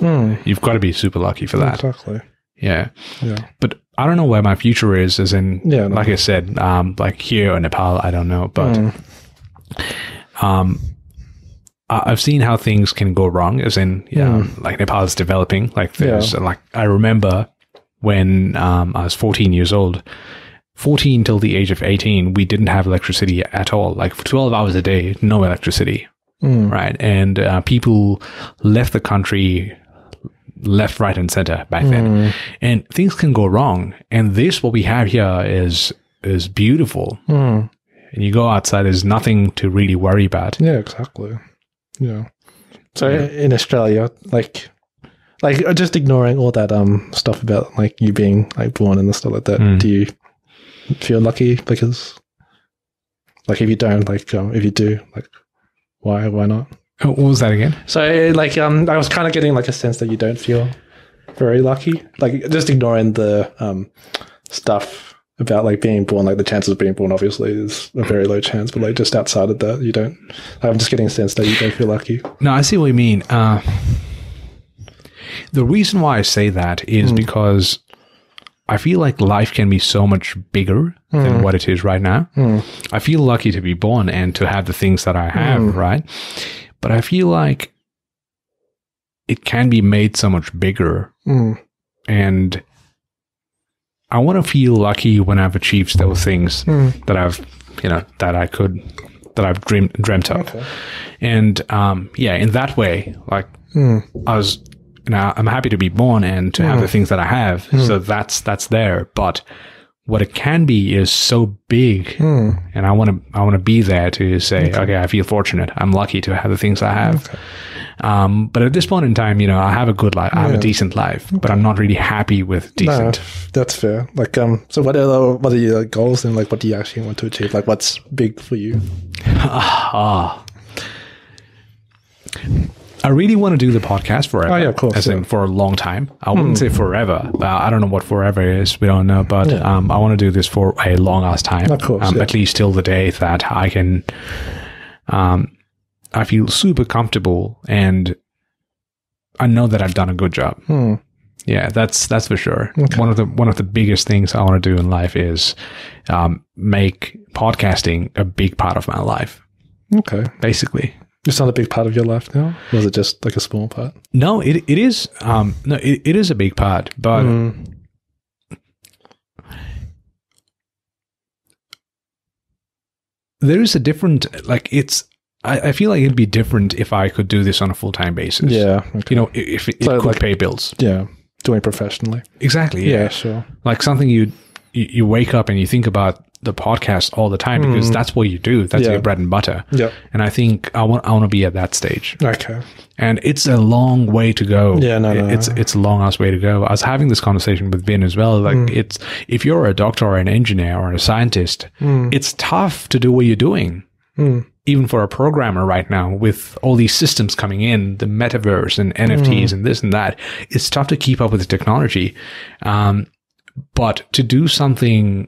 Hmm. you've got to be super lucky for that. Exactly. Yeah. Yeah. But I don't know where my future is, as in, Yeah, no. like I said, um, like here in Nepal, I don't know, but, Hmm. um, I've seen how things can go wrong, as in, yeah, like Nepal is developing. Like there's, like I remember when um, I was 14 years old, 14 till the age of 18, we didn't have electricity at all. Like for 12 hours a day, no electricity, Hmm. right? And uh, people left the country left, right, and center back then, and things can go wrong. And this, what we have here, is is beautiful. Hmm. And you go outside, there's nothing to really worry about. Yeah, exactly. Yeah. So in Australia, like, like uh, just ignoring all that um stuff about like you being like born and stuff like that. Mm. Do you feel lucky because, like, if you don't, like, um, if you do, like, why, why not? Oh, What was that again? So like, um, I was kind of getting like a sense that you don't feel very lucky. Like, just ignoring the um stuff about like being born, like the chances of being born obviously is a very low chance, but like just outside of that, you don't. I'm just getting a sense that you don't feel lucky. No, I see what you mean. Uh, the reason why I say that is because I feel like life can be so much bigger than what it is right now. I feel lucky to be born and to have the things that I have, right? But I feel like it can be made so much bigger. Mm. And I want to feel lucky when I've achieved those things that I've, you know, that I could, that I've dreamed, dreamt of. Okay. And um, yeah, in that way, like Mm. I was, you know, I'm happy to be born and to have the things that I have. So that's that's there. But what it can be is so big, Mm. and I want to I want to be there to say, okay. I feel fortunate. I'm lucky to have the things I have. Um, but at this point in time, you know, I have a good life. I have a decent life, but I'm not really happy with decent. No, that's fair. Like, um, so what are the, what are your goals and like what do you actually want to achieve? Like, what's big for you? (sighs) Ah. I really want to do the podcast forever. Oh, yeah, of course, As yeah. Hmm. for a long time. I wouldn't say forever. I don't know what forever is. We don't know. But Yeah. um, I want to do this for a long ass time. Of course, Um, yeah. At least till the day that I can. Um, I feel super comfortable and I know that I've done a good job. Hmm. Yeah, that's that's for sure. One of the one of the biggest things I want to do in life is um, make podcasting a big part of my life. Okay. Basically, It's not a big part of your life now? Or is it just like a small part? no, it it is um, no, it, it is a big part, but Mm. there is a different like it's. I, I feel like it'd be different if I could do this on a full time basis. Yeah. Okay. you know, if it, it So, could like- pay bills. Yeah. Doing it professionally. Exactly. Yeah, yeah. sure. like something you you wake up and you think about the podcast all the time because that's what you do. That's Mm. Yeah. your bread and butter. Yep. And I think I want I want to be at that stage. Okay. And it's a long way to go. Yeah, no, no, It's no. it's a long ass way to go. I was having this conversation with Ben as well. Like Mm. it's if you're a doctor or an engineer or a scientist, it's tough to do what you're doing. Even for a programmer right now, with all these systems coming in, the metaverse and NFTs Mm. and this and that, it's tough to keep up with the technology. Um, but to do something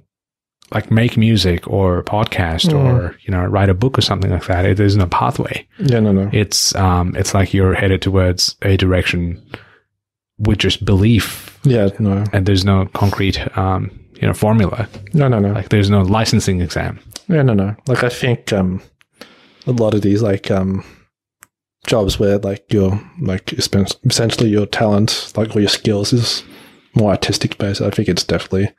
like make music or podcast Mm. or you know write a book or something like that, it isn't a pathway. Yeah, no, no. It's um, it's like you're headed towards a direction with just belief, Yeah, no. and there's no concrete um, you know formula. No, no, no. Like there's no licensing exam. Yeah, no, no. Like I think um, a lot of these like um, jobs where like your like essentially your talent, like or your skills, is more artistic based. I think it's definitely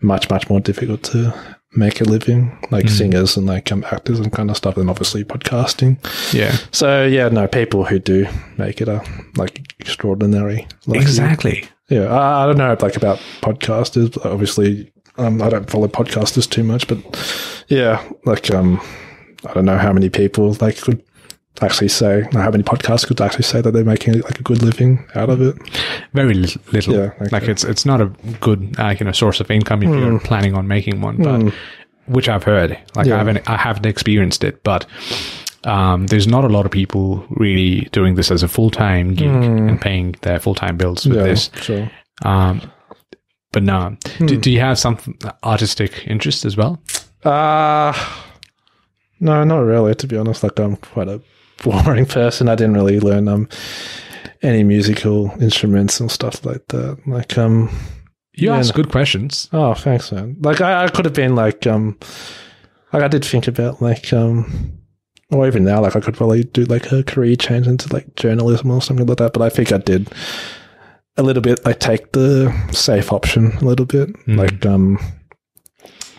much much more difficult to make a living, like singers and like um, actors and kind of stuff, and obviously podcasting. Yeah. So yeah, no, people who do make it are like extraordinary. Like, Exactly. Yeah, I, I don't know like about podcasters. Obviously, um, I don't follow podcasters too much, but yeah, like um, I don't know how many people like could actually say how many podcasts could actually say that they're making like a good living out of it. Very li- little. Yeah, okay. Like it's it's not a good uh, you know source of income if you're planning on making one, but which I've heard. Like Yeah. I haven't I haven't experienced it, but um, there's not a lot of people really doing this as a full time gig and paying their full time bills with Yeah, this. sure. Um, but no, do, do you have some artistic interest as well? Uh no, not really. To be honest, like I'm quite a boring (laughs) person. I didn't really learn um any musical instruments and stuff like that. Like um You Yeah, ask good questions. Oh, thanks, man. Like I, I could have been like um like I did think about like um or even now, like I could probably do like a career change into like journalism or something like that. But I think I did a little bit like take the safe option a little bit. Like um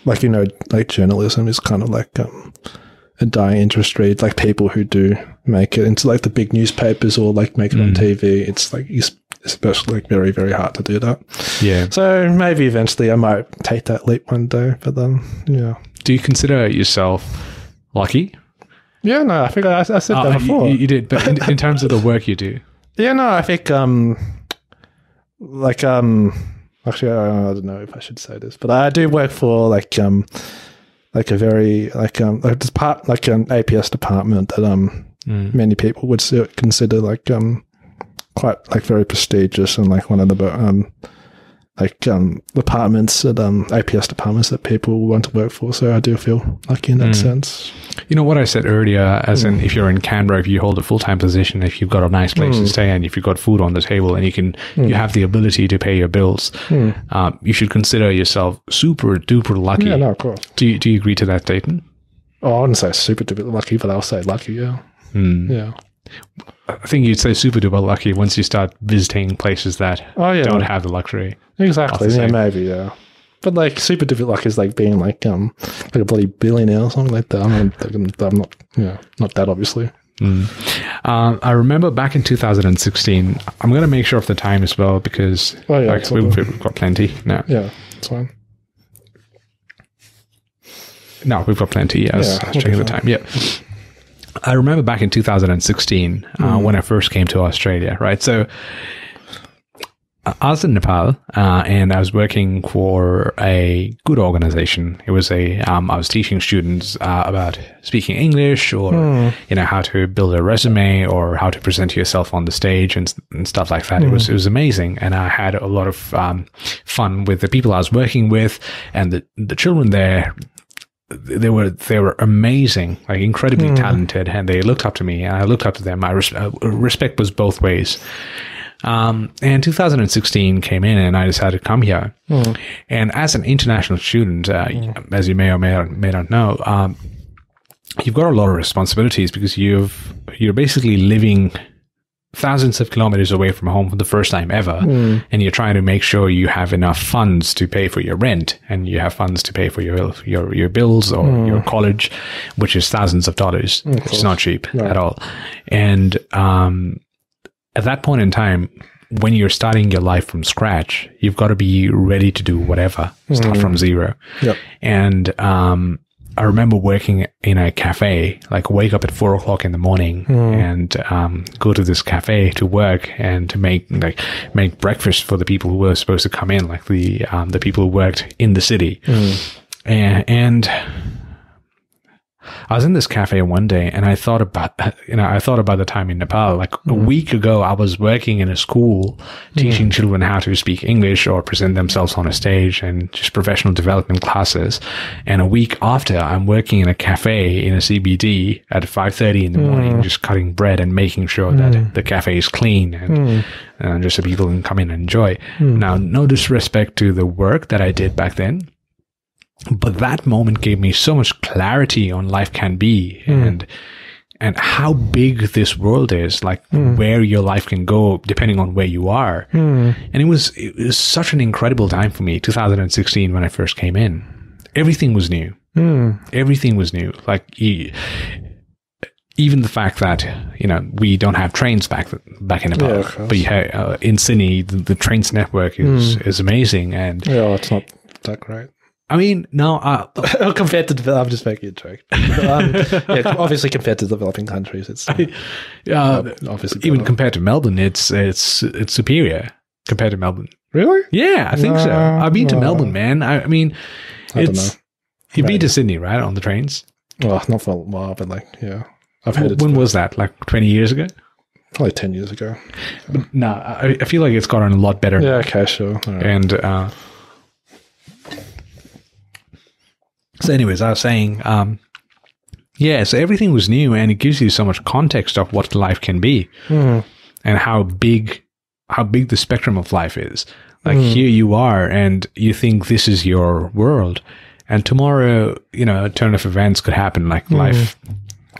like you know, like journalism is kind of like um a dying industry. Like people who do make it into like the big newspapers or like make it on TV, it's like especially like very, very hard to do that. Yeah. So maybe eventually I might take that leap one day, but then yeah, Do you consider yourself lucky? yeah. No, I think I, I said Uh, that before. you- you did, but in, in terms of the work you do, yeah, no, I think um, like um, actually, I, I don't know if I should say this, but I do work for like um, like a very like um, like this part like an APS department that um, many people would consider like um, quite like very prestigious and like one of the um. Like um, departments at um, APS departments that people want to work for, so I do feel lucky in that hmm. sense. you know what I said earlier, as in hmm. if you're in Canberra, if you hold a full time position, if you've got a nice place to hmm. stay, and if you've got food on the table, and you can, you have the ability to pay your bills, um, you should consider yourself super duper lucky. Yeah, no, of course. Do you, do you agree to that statement? Oh, I wouldn't say super duper lucky, but I'll say lucky. Yeah, yeah. I think you'd say super duper lucky once you start visiting places that Oh, yeah. don't have the luxury. Exactly. the Yeah, maybe. Yeah. But like super duper lucky is like being like um like a bloody billionaire or something like that. I'm not, I'm, not yeah not that obviously. Um, I remember back in 2016. I'm going to make sure of the time as well because Oh, yeah, like, we've, we've got plenty. No, Yeah, it's fine. no, we've got plenty. Yes, Yeah, I was okay, checking the time. Yeah. I remember back in 2016 uh, Mm. when I first came to Australia, right? So I was in Nepal uh, and I was working for a good organization. It was a, um, I was teaching students uh, about speaking English or, Hmm. you know, how to build a resume or how to present yourself on the stage and, and stuff like that. It was, it was amazing. And I had a lot of um, fun with the people I was working with and the, the children there they were they were amazing, like incredibly talented, and they looked up to me, and I looked up to them. My res- uh, respect was both ways. Um, and 2016 came in, and I decided to come here. And as an international student, uh, as you may or may, may not know, um, you've got a lot of responsibilities because you've you're basically living thousands of kilometers away from home for the first time ever and you're trying to make sure you have enough funds to pay for your rent and you have funds to pay for your your, your bills or your college which is thousands of dollars. Which is not cheap at all. And um, at that point in time when you're starting your life from scratch you've got to be ready to do whatever. Start from zero. Yep. and um, I remember working in a cafe, like wake up at four o'clock in the morning and um, go to this cafe to work and to make like make breakfast for the people who were supposed to come in, like the um, the people who worked in the city, and, and I was in this cafe one day and I thought about, (laughs) you know, I thought about the time in Nepal. Like a mm. week ago, I was working in a school teaching children how to speak English or present themselves on a stage and just professional development classes. And a week after, I'm working in a cafe in a CBD at 5.30 in the mm. morning, just cutting bread and making sure that mm. the cafe is clean and, and just so people can come in and enjoy. Now, no disrespect to the work that I did back then but that moment gave me so much clarity on life can be hmm. and and how big this world is, like hmm. where your life can go depending on where you are. Hmm. And it was it was such an incredible time for me, 2016 when I first came in. Everything was new. Everything was new. Like even the fact that you know we don't have trains back back in Nepal, Yeah, but have, uh, in Sydney the, the trains network is is amazing, and Yeah, it's not that great. I mean now uh, (laughs) compared to I'm just making a joke. Um, yeah, obviously compared to developing countries, it's (laughs) uh, uh, obviously even compared to Melbourne, it's it's it's superior compared to Melbourne. really. Yeah, I think so. I've been to. Melbourne, man. I, I mean, I don't it's know. you've been to Sydney, right, on the trains? Well, not for a while, but like yeah, I've heard when it was that? Like twenty years ago? probably ten years ago. No, I, I feel like it's gotten a lot better. Yeah, okay, sure. Right. And uh, so, anyways, I was saying, um, yeah, so everything was new, and it gives you so much context of what life can be Hmm. and how big how big the spectrum of life is. Like Hmm. here you are, and you think this is your world, and tomorrow, you know, a turn of events could happen. Like Hmm. life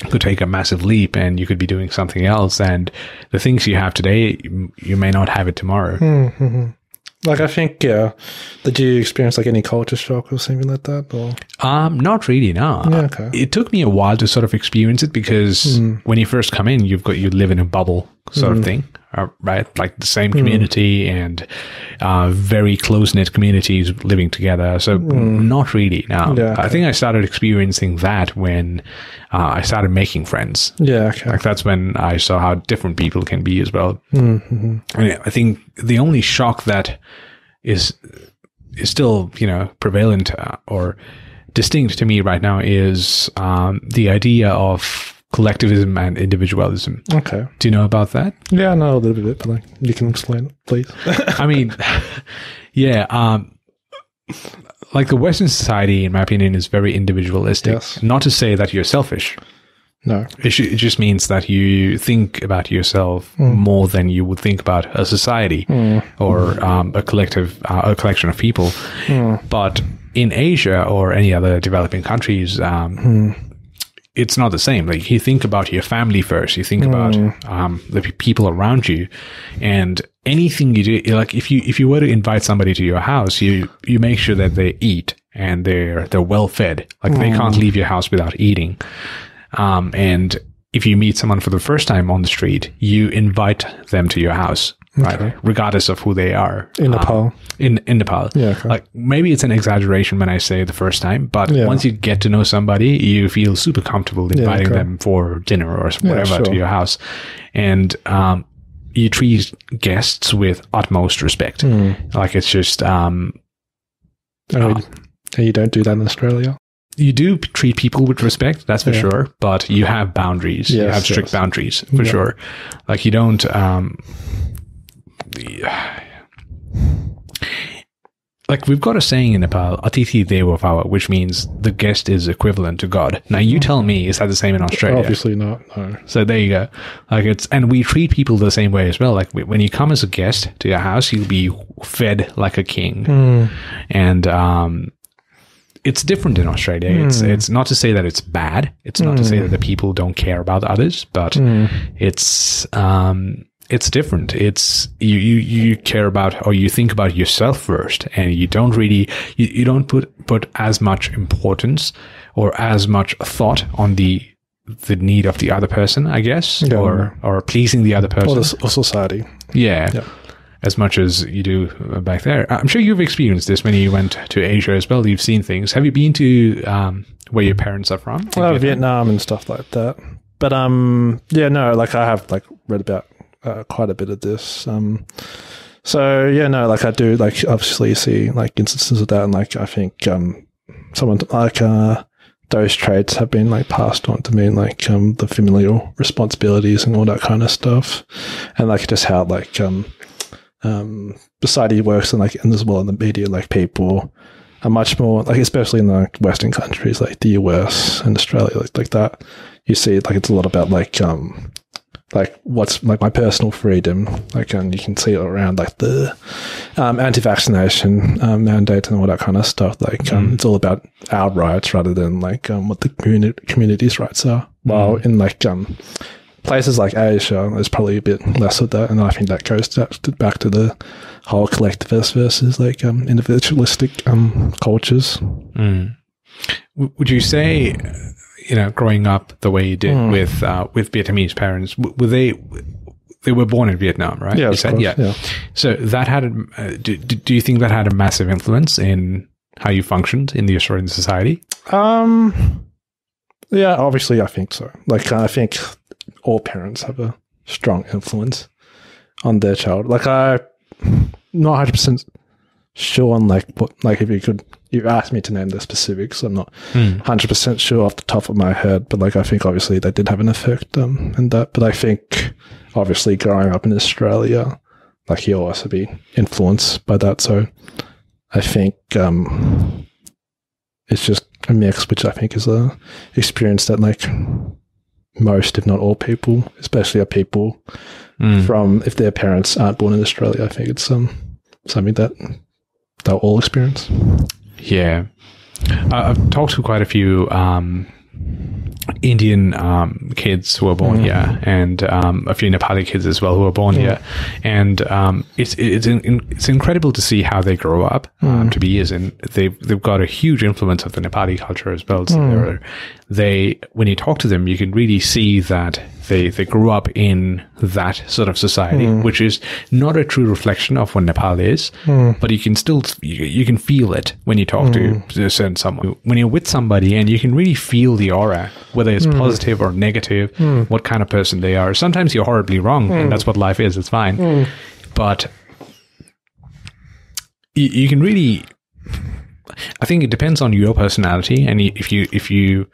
could take a massive leap, and you could be doing something else, and the things you have today, you, you may not have it tomorrow. Hmm. Like I think, yeah. Did you experience like any culture shock or something like that? Or Um, not really. No. Yeah, okay. It took me a while to sort of experience it because when you first come in, you've got you live in a bubble sort of thing, uh, right? Like the same community and uh, very close knit communities living together. So not really. No. Yeah, I think I started experiencing that when uh, I started making friends. yeah, okay. Like that's when I saw how different people can be as well. Mm-hmm. And I think the only shock that is is still you know prevalent uh, or distinct to me right now is um, the idea of collectivism and individualism. Okay. Do you know about that? Yeah, I know a little bit, but like you can explain it, please. (laughs) I mean, yeah. Um, like the Western society, in my opinion, is very individualistic. Yes. Not to say that you're selfish. no. It, sh- it just means that you think about yourself more than you would think about a society or um, a collective, uh, a collection of people. But in Asia or any other developing countries, um, it's not the same. Like you think about your family first. You think about um, the pe- people around you, and anything you do. Like if you if you were to invite somebody to your house, you you make sure that they eat and they're they're well fed. Like they can't leave your house without eating. Um, and if you meet someone for the first time on the street, you invite them to your house, right? Regardless of who they are. In Um, Nepal. in in Nepal. Yeah, okay. Like maybe it's an exaggeration when I say the first time, but Yeah. once you get to know somebody, you feel super comfortable inviting okay. them for dinner or whatever to sure. your house, and um, you treat guests with utmost respect. Hmm. Like it's just um, Oh, and you don't do that in Australia. you do treat people with respect, that's for Yeah. sure, but you have boundaries. you have strict yes. boundaries for Yeah. sure. Like you don't. Um, like we've got a saying in Nepal, "Atithi Devo Bhava," which means the guest is equivalent to God. Now you tell me, is that the same in Australia? Obviously not. No. So there you go. Like it's, and we treat people the same way as well. Like when you come as a guest to your house, you'll be fed like a king, Hmm. and um, it's different in Australia. It's it's not to say that it's bad. It's not to say that the people don't care about others, but it's um, it's different. It's you, you you care about or you think about yourself first, and you don't really you, you don't put put as much importance or as much thought on the the need of the other person, I guess, Yeah. or or pleasing the other person. Or, the, or society. Yeah. Yeah. As much as you do uh, back there. I'm sure you've experienced this when you went to Asia as well. You've seen things. Have you been to um, where your parents are from? Well, Vietnam? Vietnam and stuff like that. But um, yeah, no, like I have like read about uh, quite a bit of this. Um, so yeah, no, like I do like obviously see like instances of that, and like I think um, someone like uh, those traits have been like passed on to me, like um, the familial responsibilities and all that kind of stuff, and like just how like um, um, society works and like and as well in the media, like people are much more like especially in the Western countries like the US and Australia like like that. You see like it's a lot about like um like what's like my personal freedom. Like, and you can see it around like the um, anti-vaccination um, mandate and all that kind of stuff. Like, um, it's all about our rights rather than like um, what the community community's rights are. While in like um, places like Asia, there's probably a bit less of that, and I think that goes back to, back to the whole collectivist versus like um, individualistic um, cultures. W- Would you say, you know, growing up the way you did Hmm. with uh, with Vietnamese parents, were they they were born in Vietnam, right? Yeah, you of said, course, yeah. yeah. So that had, a, uh, do, do do you think that had a massive influence in how you functioned in the Australian society? Um, yeah, obviously, I think so. Like, I think all parents have a strong influence on their child. Like, I not hundred percent sure on like what, like if you could, you asked me to name the specifics. I'm not hundred percent sure off the top of my head, but like, I think obviously they did have an effect um in that. But I think obviously growing up in Australia, like you'll also be influenced by that. So I think um it's just a mix, which I think is a experience that like most, if not all people, especially are people from if their parents aren't born in Australia, I think it's um something that they'll all experience. Yeah, I've talked to quite a few um, Indian um, kids who were born here, and um, a few Nepali kids as well who were born here, and um, it's it's in, it's incredible to see how they grow up um, to be as in. They've they've got a huge influence of the Nepali culture as well. So they're, they when you talk to them, you can really see that they they grew up in that sort of society, hmm. which is not a true reflection of what Nepal is, hmm. but you can still you, you can feel it when you talk to hmm. a certain someone. When you're with somebody, and you can really feel the aura, whether it's positive or negative, what kind of person they are. Sometimes you're horribly wrong, and that's what life is. It's fine, but you, you can really. I think it depends on your personality, and if you if you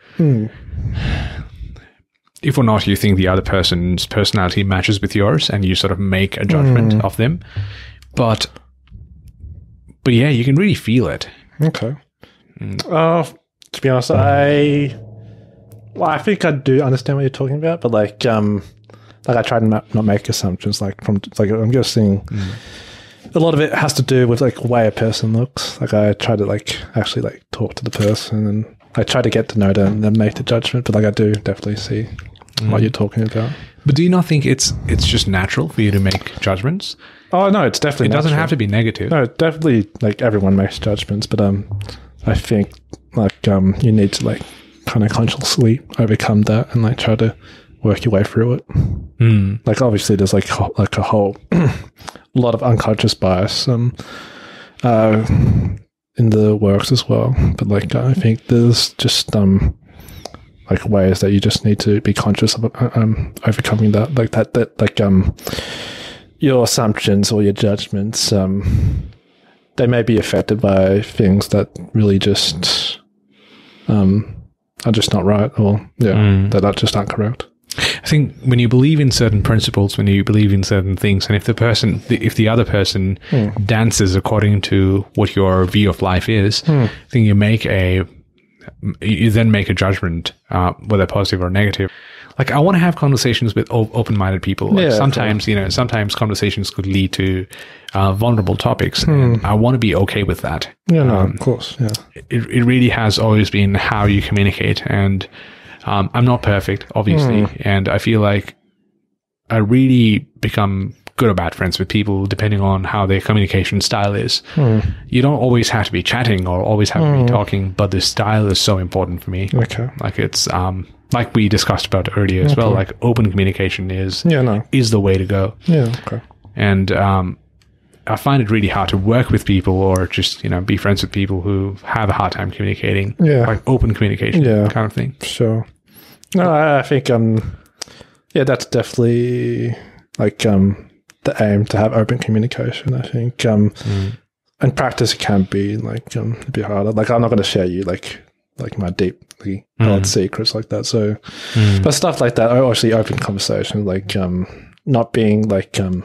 if or not you think the other person's personality matches with yours and you sort of make a judgment of them but but yeah you can really feel it Okay. Uh, to be honest, I well, I think I do understand what you're talking about, but like, um, like I try to ma- not make assumptions. Like from like I'm guessing a lot of it has to do with like way a person looks. Like I try to like actually like talk to the person and I try to get to know them and then make the judgment. But like I do definitely see what you're talking about. but do you not think it's it's just natural for you to make judgments Oh no, it's definitely it doesn't have to be negative No, definitely. Like everyone makes judgments, but um, I think like um, you need to like kind of consciously overcome that and like try to work your way through it. Hmm. Like obviously, there's like ho- like a whole (clears throat) lot of unconscious bias um, uh, in the works as well. But like I think there's just um, like ways that you just need to be conscious of uh, um, overcoming that. Like that that like um your assumptions or your judgments, um, they may be affected by things that really just um, are just not right, or yeah, that are just aren't correct. I think when you believe in certain principles, when you believe in certain things, and if the person, if the other person dances according to what your view of life is, I think you make a, you then make a judgment, uh, whether positive or negative. Like I want to have conversations with o- open-minded people. Like Yeah, sometimes, you know, sometimes conversations could lead to uh, vulnerable topics, and I want to be okay with that. Yeah, no, of course, yeah, it, it really has always been how you communicate and um, i'm not perfect obviously and i feel like i really become good or bad friends with people depending on how their communication style is. You don't always have to be chatting or always have to be talking but the style is so important for me. Okay, like it's um like we discussed about earlier as well like open communication is yeah, no, is the way to go. Yeah, okay, and um, I find it really hard to work with people or just you know be friends with people who have a hard time communicating, Yeah. like open communication, Yeah. kind of thing. sure. No, I, think um, yeah, that's definitely like um the aim to have open communication. I think um, and practice it can be like um a bit harder. Like I'm not going to share you like like my deeply held secrets like that. So, but stuff like that, obviously open conversation, like um not being like um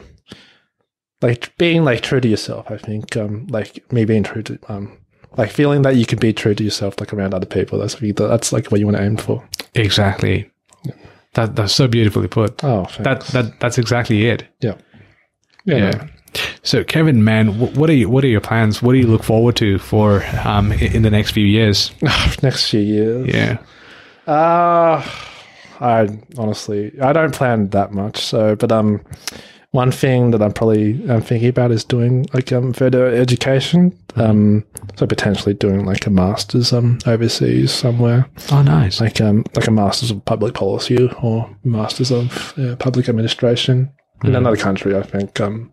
like being like true to yourself. I think um like me being true to um like feeling that you can be true to yourself like around other people. That's that's like what you want to aim for. Exactly. That that's so beautifully put. Oh, That thanks. that that's exactly it. yeah. Yeah. Yeah. no. So, Kevin, man, what are you, what are your plans? What do you look forward to for um in the next few years? (laughs) Next few years. Yeah. Uh I honestly I don't plan that much. So, but um, one thing that I'm probably um, thinking about is doing like um further education. Um, so potentially doing like a master's um overseas somewhere, Oh, nice. like um like a master's of public policy or masters of uh, public administration in another country. I think um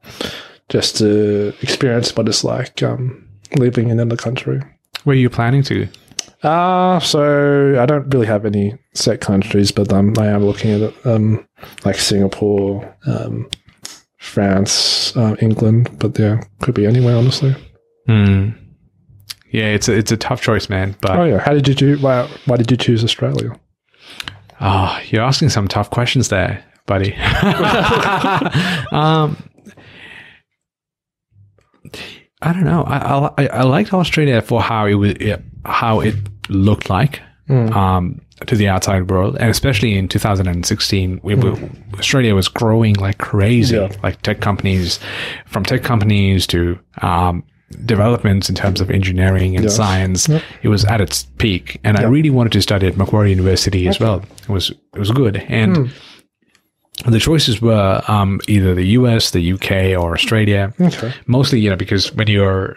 just to experience what it's like um living in another country. Where are you planning to? Uh, so I don't really have any set countries, but um, I am looking at um, like Singapore, um, France, uh, England, but yeah, could be anywhere, honestly. Hmm. Yeah, it's a, it's a tough choice, man. But Oh yeah, how did you do? Why, why did you choose Australia? Oh, you're asking some tough questions there, buddy. (laughs) um, I don't know. I, I I liked Australia for how it was, how it looked like um, to the outside world, and especially in 2016, we, we, Australia was growing like crazy. Yeah. Like tech companies, from tech companies to um, developments in terms of engineering and science, it was at its peak. And I really wanted to study at Macquarie University as well. It was it was good, and the choices were um, either the US, the UK, or Australia. Okay. Mostly, you know, because when you're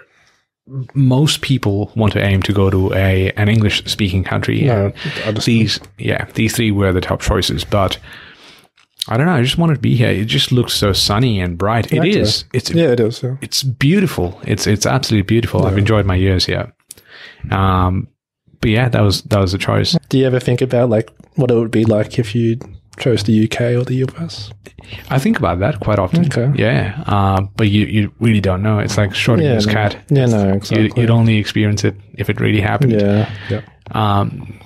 most people want to aim to go to a an English speaking country. No, these yeah, these three were the top choices, but I don't know, I just wanted to be here. It just looks so sunny and bright. It Okay. is. It's Yeah, it is. Yeah. it's beautiful. It's it's absolutely beautiful. I've enjoyed my years here. Um but yeah, that was that was a choice. Do you ever think about like what it would be like if you chose the UK or the US? I think about that quite often. Okay. Yeah. Um, but you, you really don't know. It's like Schrodinger's no. cat. Yeah, no, You, exactly. you'd only experience it if it really happened. yeah, yeah. Um,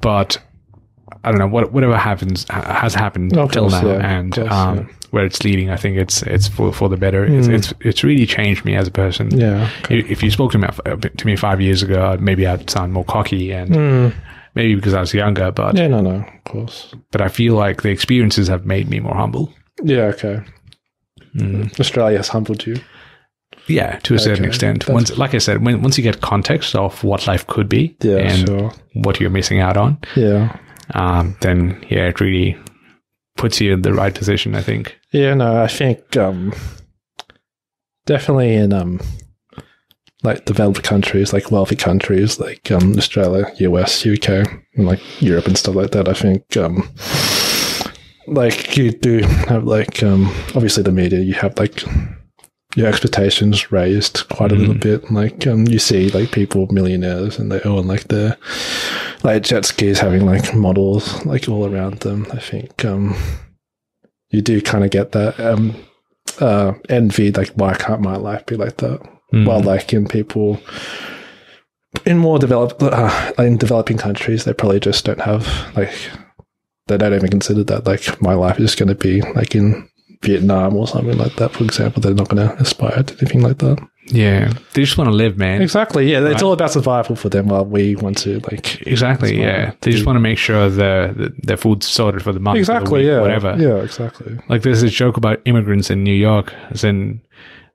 but I don't know what whatever happens has happened Of till course, now, yeah, and course, um, yeah. Hmm. where it's leading, I think it's it's for for the better. It's, it's it's really changed me as a person. Yeah. I- If you spoke to me to me five years ago, maybe I'd sound more cocky, and maybe because I was younger. But. Yeah, no, no, of course. but I feel like the experiences have made me more humble. Yeah, okay. Hmm. Australia has humbled you. Yeah, to a certain extent. that's- Once, like I said, when once you get context of what life could be Yeah, and sure. what you're missing out on, Yeah. um, then yeah, it really puts you in the right position. I think. Yeah, no, I think um, definitely in um, like developed countries, like wealthy countries, like um, Australia, US, UK, and like Europe and stuff like that. I think um, like you do have like um, obviously the media, you have like your expectations raised quite a little bit. Like um, you see like people millionaires and they own like their like jet skis having like models like all around them. I think um, you do kind of get that um, uh, envy. Like, why can't my life be like that? Mm. Well, like in people in more developed, uh, in developing countries, they probably just don't have like they don't even consider that. Like, my life is going to be like in Vietnam or something like that. For example, they're not going to aspire to anything like that. Yeah, they just want to live, man. Exactly. Yeah, it's all about survival for them. While we want to like Exactly. Yeah, they just want to make sure the, the their food's sorted for the month, for the exactly. week, Yeah. whatever. Yeah. Exactly. Like there's this joke about immigrants in New York, as in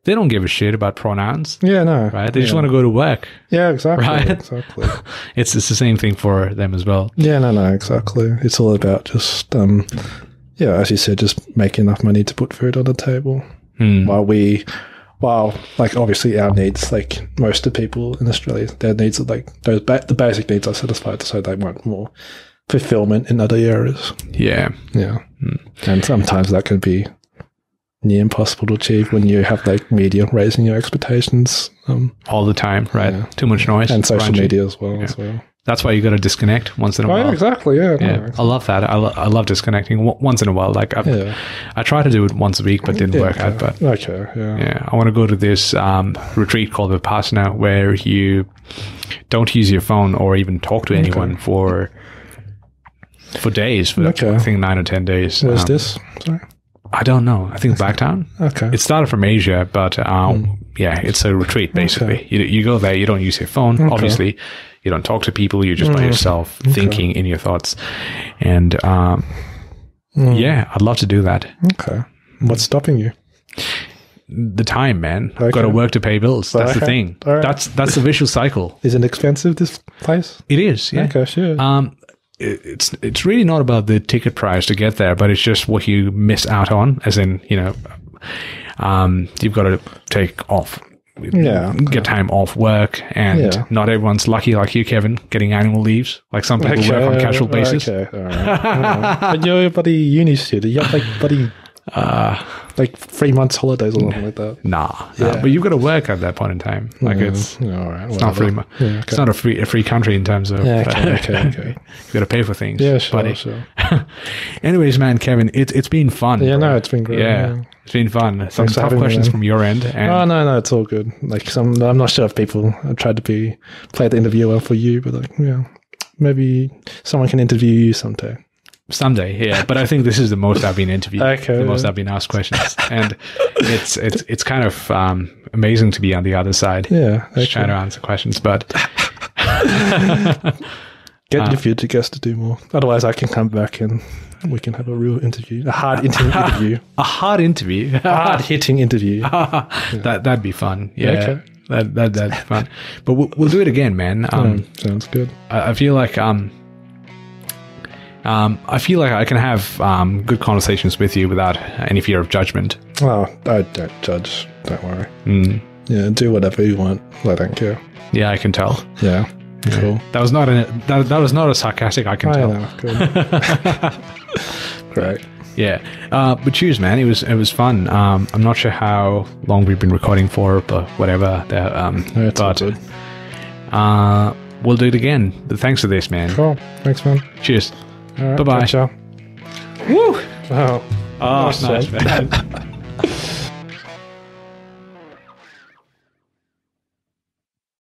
they don't give a shit about pronouns, Yeah. No. right? They just want to go to work. Yeah. Exactly. Right? (laughs) Exactly. It's it's the same thing for them as well. Yeah, no, no, exactly. It's all about just, um, yeah, as you said, just make enough money to put food on the table. Hmm. While we, while like obviously our needs, like most of the people in Australia, their needs are like those ba- the basic needs are satisfied, so they want more fulfillment in other areas. Yeah, Yeah, and sometimes that can be near impossible to achieve when you have like media raising your expectations um, all the time, right? Yeah. Too much noise and social media as well. As well. That's why you got to disconnect once in a Oh, while. yeah, exactly. Yeah, no, Yeah, I love that. I, lo- I love disconnecting w- once in a while. Like I've, Yeah. I try to do it once a week, but didn't Yeah, work out. But okay, yeah. yeah, I want to go to this um, retreat called Vipassana, where you don't use your phone or even talk to anyone for for days. For Okay. I think nine or ten days. Where's Um, this? Sorry. I don't know. I think Blacktown. Okay. It started from Asia, but um, yeah, it's a retreat basically. You, you go there, you don't use your phone, obviously. You don't talk to people. You're just by yourself, thinking in your thoughts. And um, Yeah, I'd love to do that. Okay. What's stopping you? The time, man. I've got to work to pay bills. That's the thing. Right. That's that's the vicious cycle. Is it expensive, this place? It is. Yeah. Okay, sure. Um, it's it's really not about the ticket price to get there, but it's just what you miss out on. As in, you know, um, you've got to take off. Yeah, Get time off work, and Yeah. not everyone's lucky like you, Kevin, getting annual leaves. Like some people work on casual basis. Okay, all right. all right. but you're a bloody uni student. You have like bloody Uh, like three months holidays or something like that. nah, nah. But you've got to work at that point in time. Like it's all right. it's not free. Yeah, okay. It's not a free a free country in terms of. Yeah, uh, okay, okay, (laughs) okay. you got to pay for things. Yeah, sure, buddy. sure. (laughs) Anyways, man, Kevin, it's it's been fun. Yeah, bro. no, it's been great. Yeah, yeah. it's been fun. Some for tough me, questions from your end. And Oh no, no, it's all good. Like some, I'm not sure if people I tried to be play the interviewer for you, but like, yeah, maybe someone can interview you someday. Someday, yeah. But I think this is the most I've been interviewed. (laughs) Okay, the most yeah. I've been asked questions, and it's it's it's kind of um, amazing to be on the other side, Yeah, just trying to answer questions. But (laughs) get your future guests to do more. Otherwise, I can come back and we can have a real interview, a hard (laughs) inter- interview, a hard interview, a hard hitting interview. that that'd be fun. Yeah. Okay. That, that that'd be fun, but we'll, we'll do it again, man. Um, Mm, sounds good. I, I feel like um, um, I feel like I can have um, good conversations with you without any fear of judgment. Oh, I don't judge. Don't worry. Mm. Yeah, do whatever you want. I don't care. Yeah, I can tell. Yeah, cool. That was not a that, that was not a sarcastic. I can I tell. know. (laughs) Great. Yeah, uh, but cheers, man. It was it was fun. Um, I'm not sure how long we've been recording for, but whatever. The, um, No, but good. uh, we'll do it again. But thanks for this, man. Cool. Thanks, man. Cheers. All right, Bye-bye. Ciao. Woo! ciao. Oh, Oh, Nice nice, man.